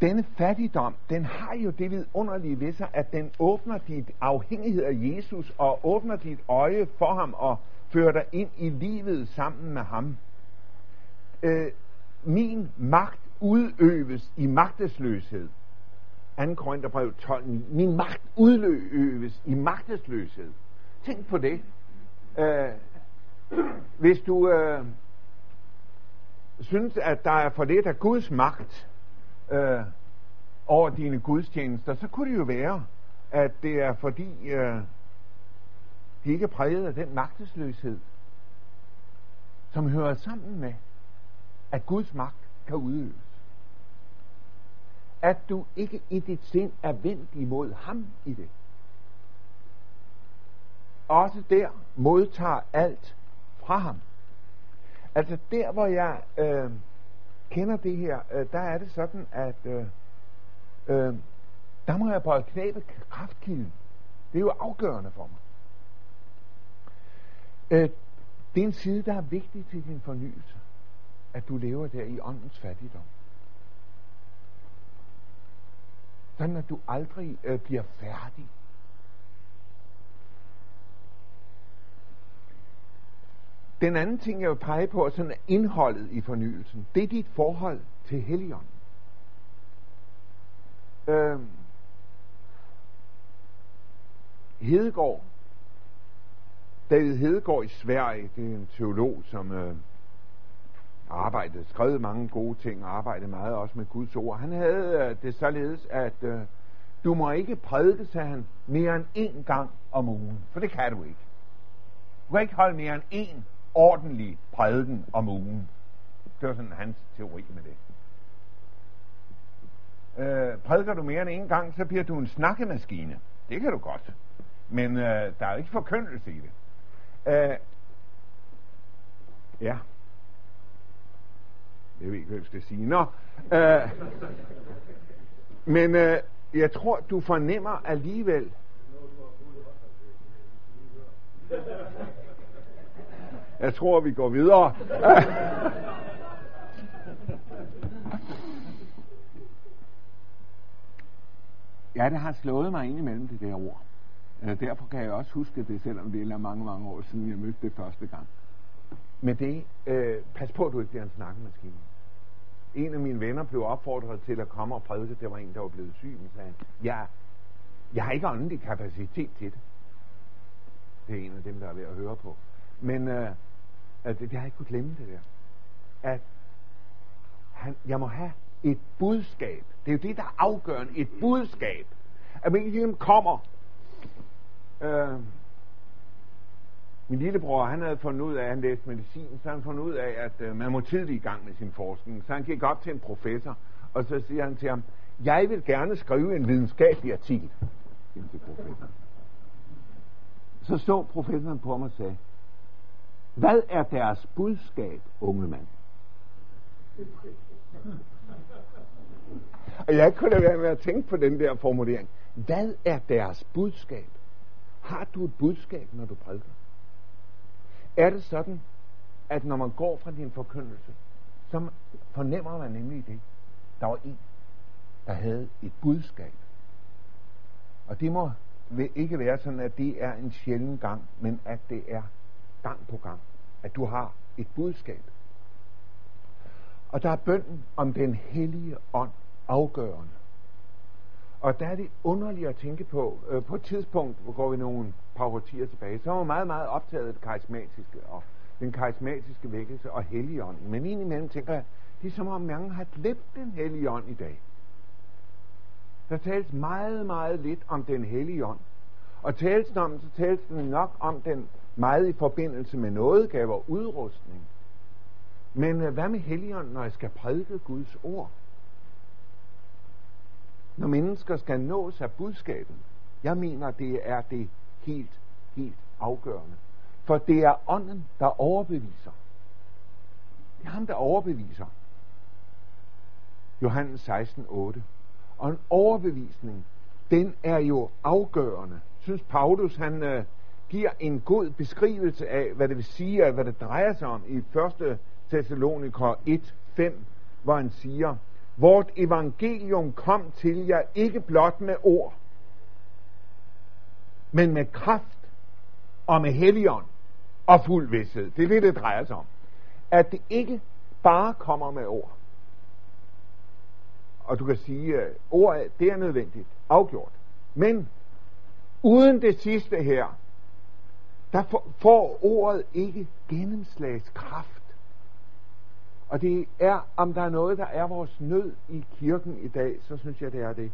denne fattigdom, den har jo det vidunderlige ved sig, at den åbner dit afhængighed af Jesus, og åbner dit øje for ham, og fører dig ind i livet sammen med ham. Øh, min magt udøves i magtesløshed. 2. Korintherbrev 12. Min magt udøves i magtesløshed. Tænk på det. Øh, hvis du øh, synes, at der er for lidt af Guds magt øh, over dine gudstjenester, så kunne det jo være, at det er fordi, øh, de ikke er præget af den magtesløshed, som hører sammen med, at Guds magt kan udøves. At du ikke i dit sind er vendt imod ham i det. Også der modtager alt fra ham. Altså der, hvor jeg øh, kender det her, øh, der er det sådan, at øh, øh, der må jeg bare knæbe kraftkilden. Det er jo afgørende for mig. Øh, det er en side, der er vigtig til din fornyelse, at du lever der i åndens fattigdom. Sådan at du aldrig øh, bliver færdig. Den anden ting, jeg vil pege på, er sådan indholdet i fornyelsen. Det er dit forhold til Helligånden. Øh, Hedegaard David Hedegaard i Sverige, det er en teolog, som øh, arbejdede, skrevet mange gode ting og arbejdede meget også med Guds ord. Han havde øh, det således, at øh, du må ikke prædike, sagde han, mere end én gang om ugen. For det kan du ikke. Du kan ikke holde mere end én ordentlig prædiken om ugen. Det var sådan hans teori med det. Øh, prædiker du mere end én gang, så bliver du en snakkemaskine. Det kan du godt. Men øh, der er ikke forkyndelse i det. Øh, ja. Jeg ved ikke, hvem skal sige. Nå. Øh, men øh, jeg tror, du fornemmer alligevel... Jeg tror, vi går videre. ja, det har slået mig ind imellem det der ord. Øh, derfor kan jeg også huske det, selvom det er mange, mange år siden, jeg mødte det første gang. Med det, øh, pas på, at du ikke bliver en snakkemaskine. En af mine venner blev opfordret til at komme og prædike. Det var en, der var blevet syg, men sagde, ja, jeg har ikke åndelig kapacitet til det. Det er en af dem, der er ved at høre på. Men øh, at det, har ikke kunnet glemme det der. At han, jeg må have et budskab. Det er jo det, der er afgørende. Et budskab. At man ikke kommer Øh, min lillebror, han havde fundet ud af, at han læste medicin, så han fundet ud af, at øh, man må tidligt i gang med sin forskning. Så han gik op til en professor, og så siger han til ham, jeg vil gerne skrive en videnskabelig artikel. Til Så så professoren på mig og sagde, hvad er deres budskab, unge mand? Og jeg kunne da være med at tænke på den der formulering. Hvad er deres budskab? Har du et budskab, når du prædiker? Er det sådan, at når man går fra din forkyndelse, så fornemmer man nemlig det. Der var en, der havde et budskab. Og det må ikke være sådan, at det er en sjælden gang, men at det er gang på gang. At du har et budskab. Og der er bønden om den hellige ånd afgørende. Og der er det underligt at tænke på, øh, på et tidspunkt, hvor går vi nogle par årtier tilbage, så var man meget, meget optaget af det karismatiske, og den karismatiske vækkelse og helligånden. Men indimellem tænker jeg, det er som om mange har glemt den hellige ånd i dag. Der tales meget, meget lidt om den hellige ånd. Og tales den om, så tales den nok om den meget i forbindelse med nådegaver og udrustning. Men øh, hvad med helligånden, når jeg skal prædike Guds ord? Når mennesker skal nås af budskabet. Jeg mener, det er det helt, helt afgørende. For det er ånden, der overbeviser. Det er ham, der overbeviser. Johannes 16, 8. Og en overbevisning, den er jo afgørende. Synes Paulus, han øh, giver en god beskrivelse af, hvad det vil sige, hvad det drejer sig om i 1. Thessaloniker 1, 5, hvor han siger, Vort evangelium kom til jer ikke blot med ord, men med kraft og med helligånd og fuld vidshed. Det er det, det drejer sig om. At det ikke bare kommer med ord. Og du kan sige, at ord det er nødvendigt, afgjort. Men uden det sidste her, der får ordet ikke gennemslagskraft. Og det er, om der er noget, der er vores nød i kirken i dag, så synes jeg, det er det.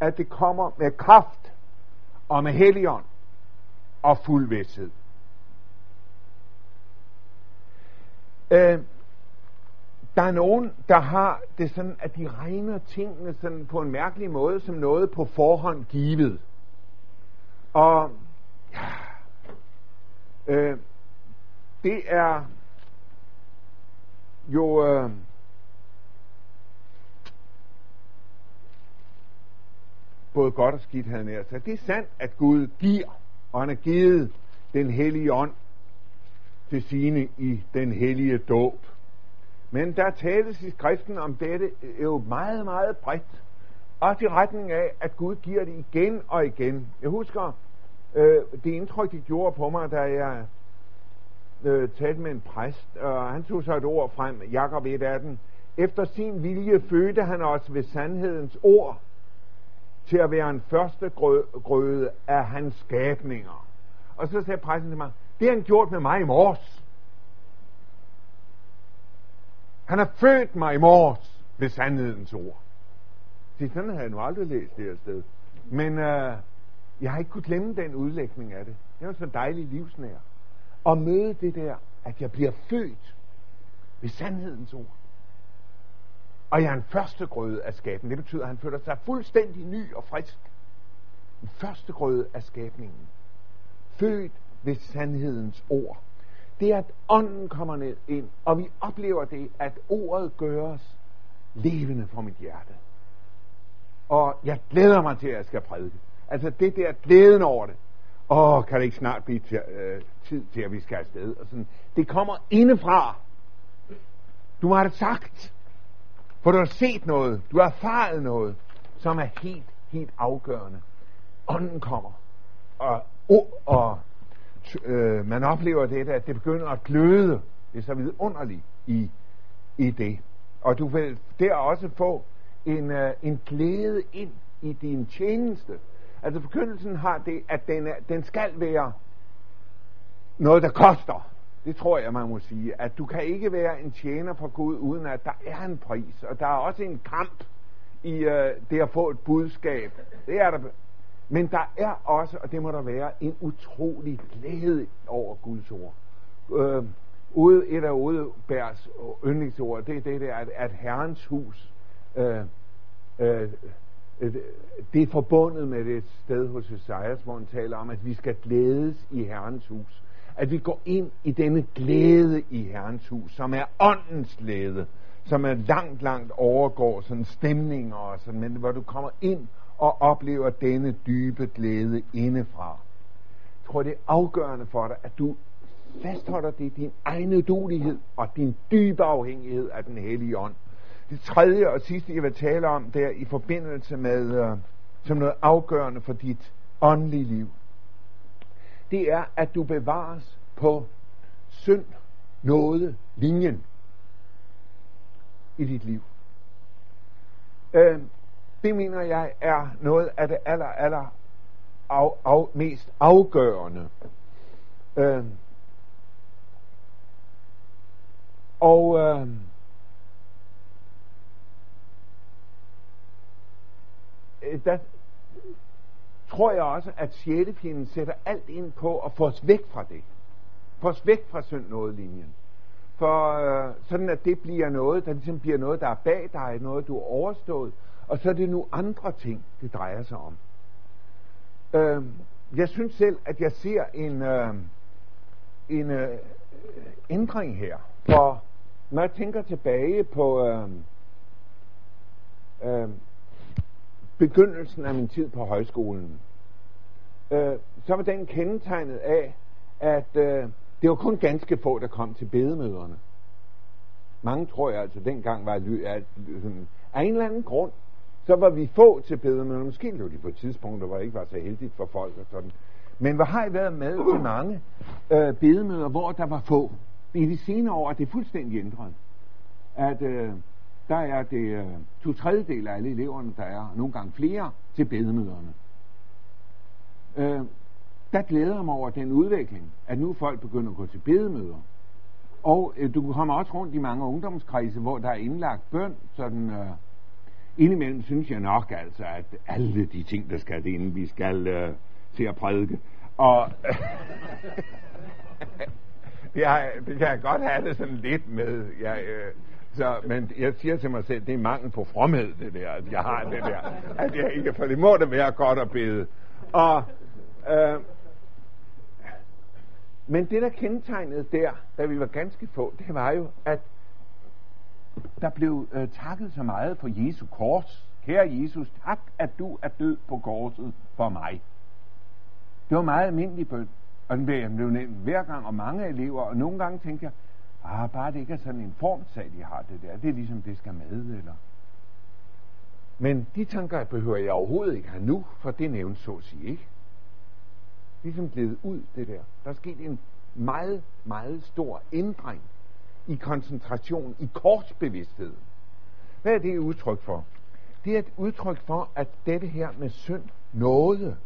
At det kommer med kraft og med helion og fuld vidshed. Øh, der er nogen, der har det sådan, at de regner tingene sådan på en mærkelig måde, som noget på forhånd givet. Og ja, øh, det er jo øh, både godt og skidt, havde nær sig. Det er sandt, at Gud giver, og han har givet den hellige ånd til sine i den hellige dåb. Men der tales i skriften om dette jo meget, meget bredt. Også i retning af, at Gud giver det igen og igen. Jeg husker øh, det indtryk, det gjorde på mig, da jeg øh, talte med en præst, og han tog så et ord frem, Jakob 1.18. Efter sin vilje fødte han os ved sandhedens ord til at være en første grøde af hans skabninger. Og så sagde præsten til mig, det har han gjort med mig i morges. Han har født mig i morges ved sandhedens ord. Det sådan havde jeg nu aldrig læst det her sted. Men øh, jeg har ikke kunnet glemme den udlægning af det. Det var så dejligt livsnær. At møde det der, at jeg bliver født ved sandhedens ord. Og jeg er en første grøde af skaben. Det betyder, at han føler sig fuldstændig ny og frisk. En første grøde af skabningen. Født ved sandhedens ord. Det er, at ånden kommer ned ind, og vi oplever det, at ordet gøres levende for mit hjerte. Og jeg glæder mig til, at jeg skal prædike. Altså det der glæden over det. Åh, kan det ikke snart blive øh, tid til, at vi skal afsted? Og sådan. Det kommer indefra. Du har det sagt. For du har set noget. Du har erfaret noget, som er helt, helt afgørende. Ånden kommer. Og, og, og øh, man oplever det, at det begynder at gløde. Det er så vidunderligt i, i det. Og du vil der også få en, øh, en glæde ind i din tjeneste. Altså forkyndelsen har det, at den, er, den skal være noget, der koster. Det tror jeg, man må sige. At du kan ikke være en tjener for Gud, uden at der er en pris. Og der er også en kamp i øh, det at få et budskab. Det er der men der er også, og det må der være, en utrolig glæde over Guds ord. Øh, ude, et af Odebergs yndlingsord, det er det der, at, at Herrens hus, øh, øh, Øh, det er forbundet med det sted hos Esajas, hvor han taler om, at vi skal glædes i Herrens hus. At vi går ind i denne glæde i Herrens hus, som er åndens glæde, som er langt, langt overgår sådan stemninger og sådan, men hvor du kommer ind og oplever denne dybe glæde indefra. tror, det er afgørende for dig, at du fastholder det i din egen udulighed og din dybe afhængighed af den hellige ånd. Det tredje og sidste, jeg vil tale om, der i forbindelse med, øh, som noget afgørende for dit åndelige liv, det er, at du bevares på synd, nåde, linjen i dit liv. Øh, det mener jeg er noget af det aller, aller af, af, mest afgørende. Øh, og øh, Øh, der tror jeg også, at sjælefjenden sætter alt ind på at få os væk fra det. Få os væk fra synd noget linjen. For øh, sådan at det bliver noget, der ligesom bliver noget, der er bag dig, noget du har overstået, og så er det nu andre ting, det drejer sig om. Øh, jeg synes selv, at jeg ser en, øh, en øh, ændring her. For når jeg tænker tilbage på øh, øh, begyndelsen af min tid på højskolen, øh, så var den kendetegnet af, at øh, det var kun ganske få, der kom til bedemøderne. Mange tror jeg altså dengang var at, øh, af en eller anden grund, så var vi få til bedemøderne. Måske lå de på et tidspunkt, hvor det ikke var så heldigt for folk og sådan. Men hvor har I været med til mange øh, bedemøder, hvor der var få? I de senere år er det fuldstændig ændret. At øh, der er det øh, to tredjedel af alle eleverne, der er nogle gange flere til bedemøderne. Øh, der glæder jeg mig over den udvikling, at nu folk begynder at gå til bedemøder. Og øh, du kommer også rundt i mange ungdomskredse, hvor der er indlagt bøn, sådan øh, indimellem synes jeg nok altså, at alle de ting, der skal det, inden vi skal øh, til at prædike. Og det, har, det kan jeg godt have det sådan lidt med. Jeg, øh, så, men jeg siger til mig selv, det er mangel på fromhed, det der, at jeg har det der. At jeg ikke, for det må det være godt at bede. Og, øh, men det, der kendetegnede der, da vi var ganske få, det var jo, at der blev øh, takket så meget for Jesu kors. Kære Jesus, tak, at du er død på korset for mig. Det var meget almindelig bøn. Og den blev, nævnt hver gang, og mange elever, og nogle gange tænker jeg, ah, bare det ikke er sådan en formsag, de har det der. Det er ligesom, det skal med, eller... Men de tanker behøver jeg overhovedet ikke have nu, for det nævnes så at sige ikke. Ligesom glædet ud, det der. Der er sket en meget, meget stor ændring i koncentration, i korsbevidstheden. Hvad er det et udtryk for? Det er et udtryk for, at dette her med synd, nåde,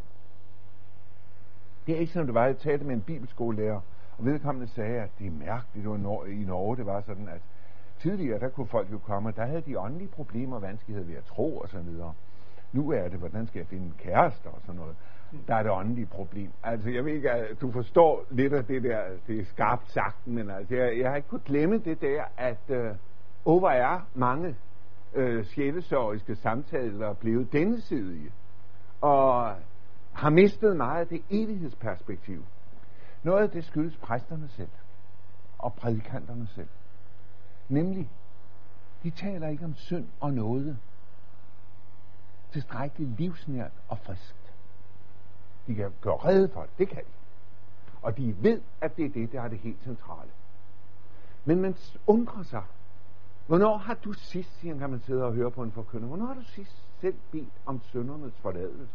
det er ikke som det var, jeg talte med en bibelskolelærer, og vedkommende sagde, at det er mærkeligt, at i Norge det var sådan, at tidligere, der kunne folk jo komme, og der havde de åndelige problemer og vanskeligheder ved at tro og så videre. Nu er det, hvordan skal jeg finde en kæreste og sådan noget. Der er det åndelige problem. Altså, jeg ved ikke, at du forstår lidt af det der, det er skarpt sagt, men altså, jeg, jeg har ikke kunnet glemme det der, at øh, over er mange øh, sjælesørgiske samtaler blevet dennesidige, Og har mistet meget af det evighedsperspektiv. Noget af det skyldes præsterne selv og prædikanterne selv. Nemlig, de taler ikke om synd og noget tilstrækkeligt livsnært og friskt. De kan gøre redde for det, det kan de. Og de ved, at det er det, der er det helt centrale. Men man undrer sig. Hvornår har du sidst, siger kan man sidde og høre på en forkynder, hvornår har du sidst selv bedt om søndernes forladelse?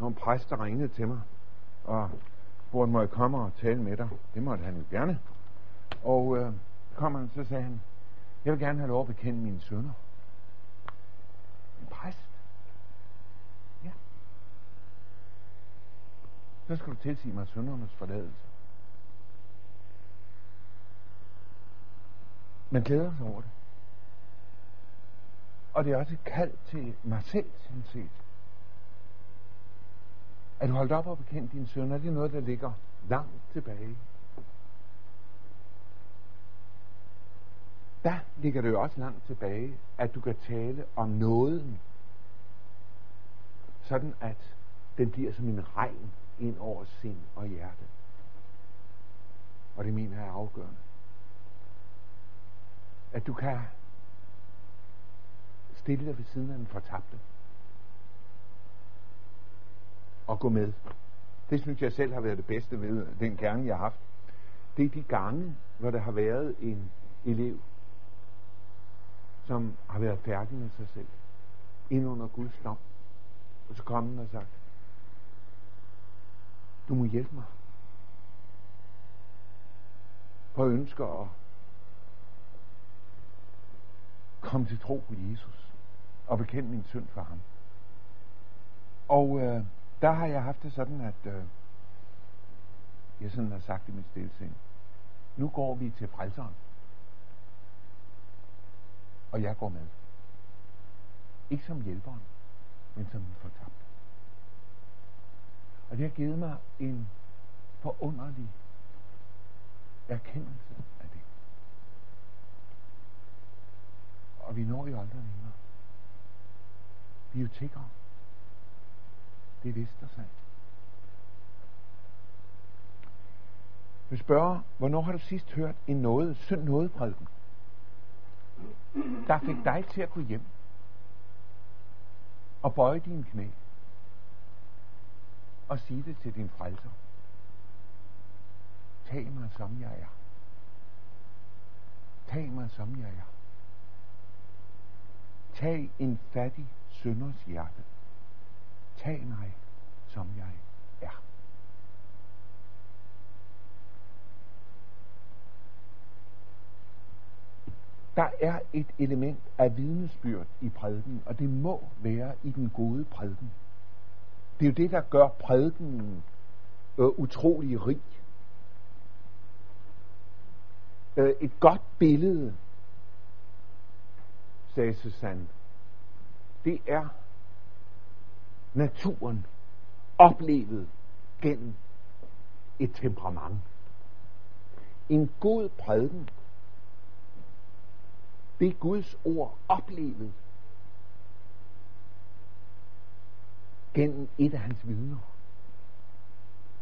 Nogle præst, der ringede til mig, og spurgte, må jeg komme og tale med dig? Det måtte han jo gerne. Og øh, kom han, så sagde han, jeg vil gerne have lov at bekende mine sønner. En præst? Ja. Så skal du tilsige mig søndernes forladelse. Man glæder sig over det. Og det er også et kald til mig selv, sådan set. Er du holdt op og bekendt din søn? Er det noget, der ligger langt tilbage? Der ligger det jo også langt tilbage, at du kan tale om nåden, sådan at den bliver som en regn ind over sind og hjerte. Og det mener jeg er afgørende. At du kan stille dig ved siden af den fortabte at gå med. Det synes jeg selv har været det bedste ved den gerne, jeg har haft. Det er de gange, hvor der har været en elev, som har været færdig med sig selv, ind under Guds dom, og så kommer og sagt, du må hjælpe mig. For jeg ønsker at komme til tro på Jesus og bekende min synd for ham. Og øh, der har jeg haft det sådan, at øh, jeg sådan har sagt i mit stilsind, nu går vi til frelseren. Og jeg går med. Ikke som hjælperen, men som en fortabt. Og det har givet mig en forunderlig erkendelse af det. Og vi når jo aldrig længere. Vi er jo tiggere. Det vidste sig. Jeg spørger, hvornår har du sidst hørt en noget, synd noget prædiken? Der fik dig til at gå hjem og bøje dine knæ og sige det til din frelser. Tag mig som jeg er. Tag mig som jeg er. Tag en fattig sønders hjerte. Tag mig som jeg er. Der er et element af vidnesbyrd i prædiken, og det må være i den gode prædiken. Det er jo det, der gør prædiken øh, utrolig rig. Øh, et godt billede, sagde Susanne, det er naturen oplevet gennem et temperament. En god prædiken, det er Guds ord oplevet gennem et af hans vidner.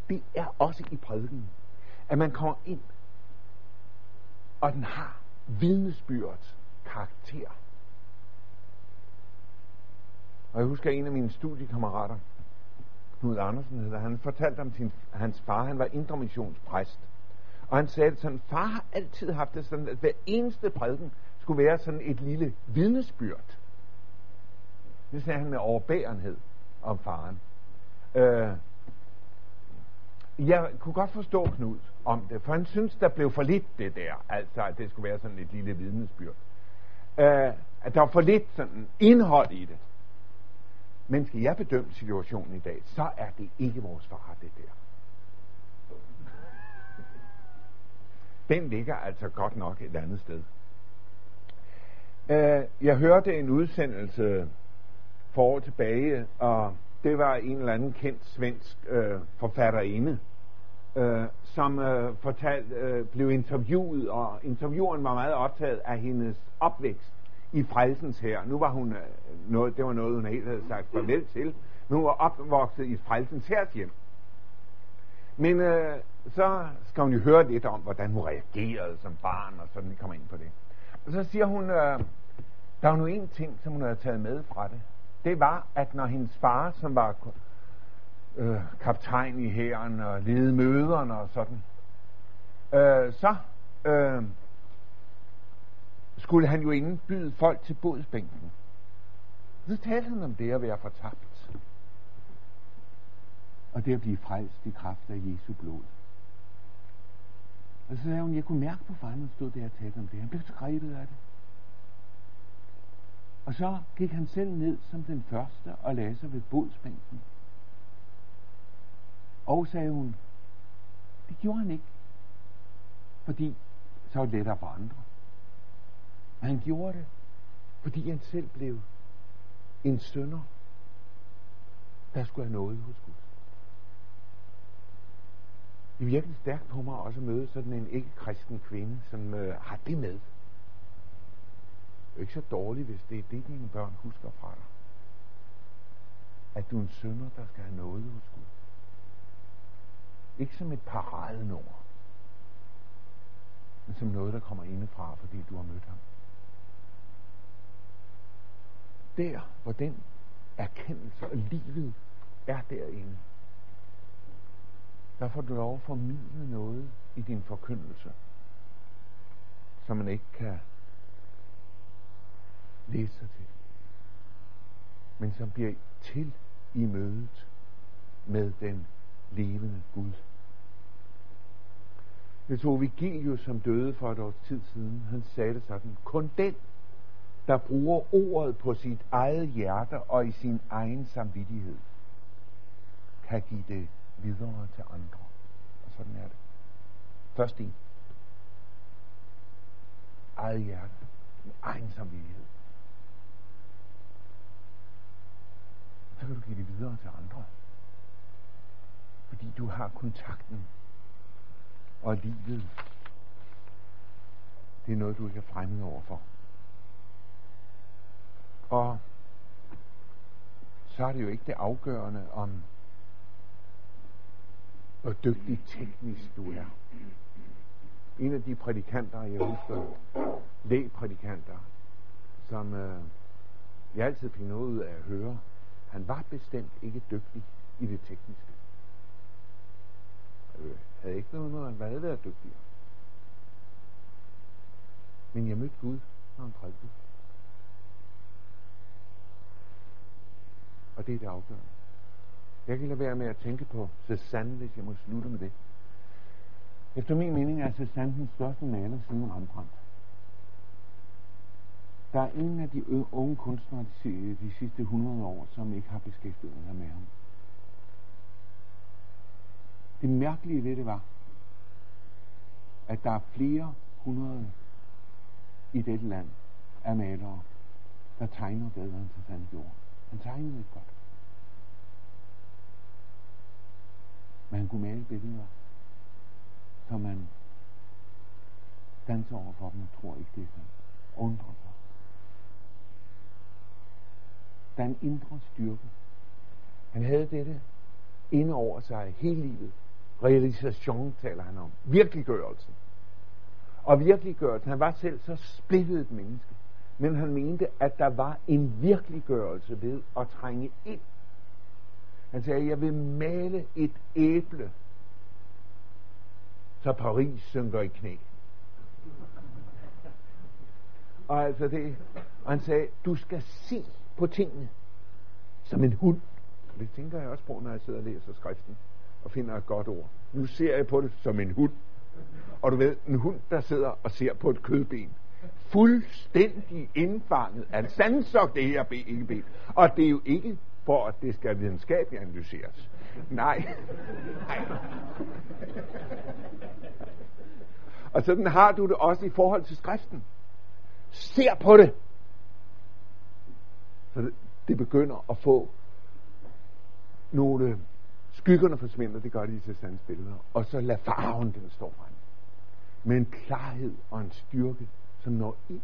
Det er også i prædiken, at man kommer ind, og den har vidnesbyrdets karakter. Og jeg husker en af mine studiekammerater, Knud Andersen hedder, han fortalte om sin, hans far, han var indremissionspræst. Og han sagde, at sådan, far har altid haft det sådan, at hver eneste prædiken skulle være sådan et lille vidnesbyrd. Det sagde han med overbærenhed om faren. Øh, jeg kunne godt forstå Knud om det, for han synes, der blev for lidt det der, altså at det skulle være sådan et lille vidnesbyrd. Øh, at der var for lidt sådan indhold i det. Men skal jeg bedømme situationen i dag, så er det ikke vores far, det der. Den ligger altså godt nok et andet sted. Øh, jeg hørte en udsendelse for år tilbage, og det var en eller anden kendt svensk øh, forfatterinde, øh, som øh, fortalt, øh, blev interviewet, og intervieweren var meget optaget af hendes opvækst i frelsens her. Nu var hun, øh, noget, det var noget, hun helt havde sagt farvel til, Nu hun var opvokset i frelsens hers hjem. Men øh, så skal hun jo høre lidt om, hvordan hun reagerede som barn, og sådan, vi kommer ind på det. Og så siger hun, øh, der var nu en ting, som hun havde taget med fra det. Det var, at når hendes far, som var øh, kaptajn i hæren og ledede møderne og sådan, øh, så øh, skulle han jo indbyde folk til bodsbænken. Så talte han om det at være fortabt. Og det at blive frelst i kraft af Jesu blod. Og så sagde hun, jeg kunne mærke på faren, han stod der og talte om det. Han blev så grebet af det. Og så gik han selv ned som den første og lagde sig ved bodsbænken. Og sagde hun, det gjorde han ikke, fordi så var det lettere for andre. Og han gjorde det, fordi han selv blev en sønder, der skulle have noget hos Gud. Det er virkelig stærkt på mig også at møde sådan en ikke-kristen kvinde, som øh, har det med. Det er ikke så dårligt, hvis det er det, dine børn husker fra dig. At du er en sønder, der skal have noget hos Gud. Ikke som et paradenord, men som noget, der kommer indefra, fordi du har mødt ham der, hvor den erkendelse og livet er derinde, der får du lov at formidle noget i din forkyndelse, som man ikke kan læse sig til, men som bliver til i mødet med den levende Gud. Det tog Vigilius, som døde for et års tid siden. Han sagde det sådan. Kun den, der bruger ordet på sit eget hjerte og i sin egen samvittighed, kan give det videre til andre. Og sådan er det. Først en. Eget hjerte. Med egen samvittighed. Så kan du give det videre til andre. Fordi du har kontakten og livet. Det er noget, du ikke er fremmed overfor. Og så er det jo ikke det afgørende om, hvor dygtig teknisk du er. En af de prædikanter, jeg husker, lægprædikanter, som øh, jeg altid fik noget ud af at høre, han var bestemt ikke dygtig i det tekniske. Jeg havde ikke noget med, at han havde været dygtigere. Men jeg mødte Gud, når han prædikede. Og det er det afgørende. Jeg kan lade være med at tænke på Cézanne, hvis jeg må slutte med det. Efter min mening er Cézanne den største maler siden Rembrandt. Der er ingen af de unge kunstnere de, de sidste 100 år, som ikke har beskæftiget sig med ham. Det mærkelige ved det var, at der er flere hundrede i dette land af malere, der tegner bedre end Cézanne gjorde. Han tegnede ikke godt. Men han kunne male billeder, så man danser over for dem og tror ikke, det er sådan. Undrer sig. Der er en indre styrke. Han havde dette inde over sig hele livet. Realisation taler han om. Virkeliggørelsen. Og virkeliggørelsen, han var selv så splittet et menneske. Men han mente, at der var en virkeliggørelse ved at trænge ind. Han sagde, jeg vil male et æble, så Paris synker i knæ. Og altså det, og han sagde, du skal se på tingene som en hund. Og det tænker jeg også på, når jeg sidder og læser skriften og finder et godt ord. Nu ser jeg på det som en hund. Og du ved, en hund, der sidder og ser på et kødben. Fuldstændig indfanget af sanser det her ben. Og det er jo ikke for, at det skal videnskabeligt analyseres. Nej. Nej. Og sådan har du det også i forhold til skriften. Ser på det. Så det, det begynder at få nogle skyggerne forsvinder, det gør de i Cézannes billeder, og så lad farven den stå frem. Med en klarhed og en styrke, som når ind.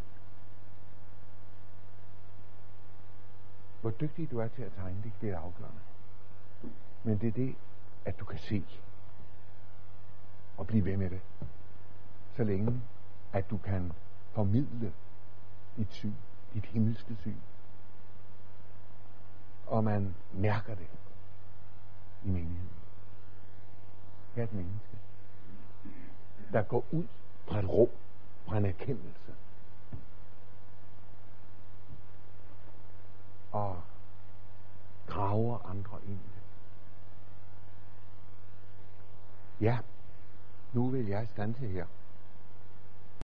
Hvor dygtig du er til at tegne, det, det er afgørende. Men det er det, at du kan se og blive ved med det. Så længe, at du kan formidle dit syn, dit himmelske syn. Og man mærker det i menigheden. Hvert menneske, der går ud fra et rum, fra en erkendelse, og graver andre ind i det. Ja, nu vil jeg stanse her.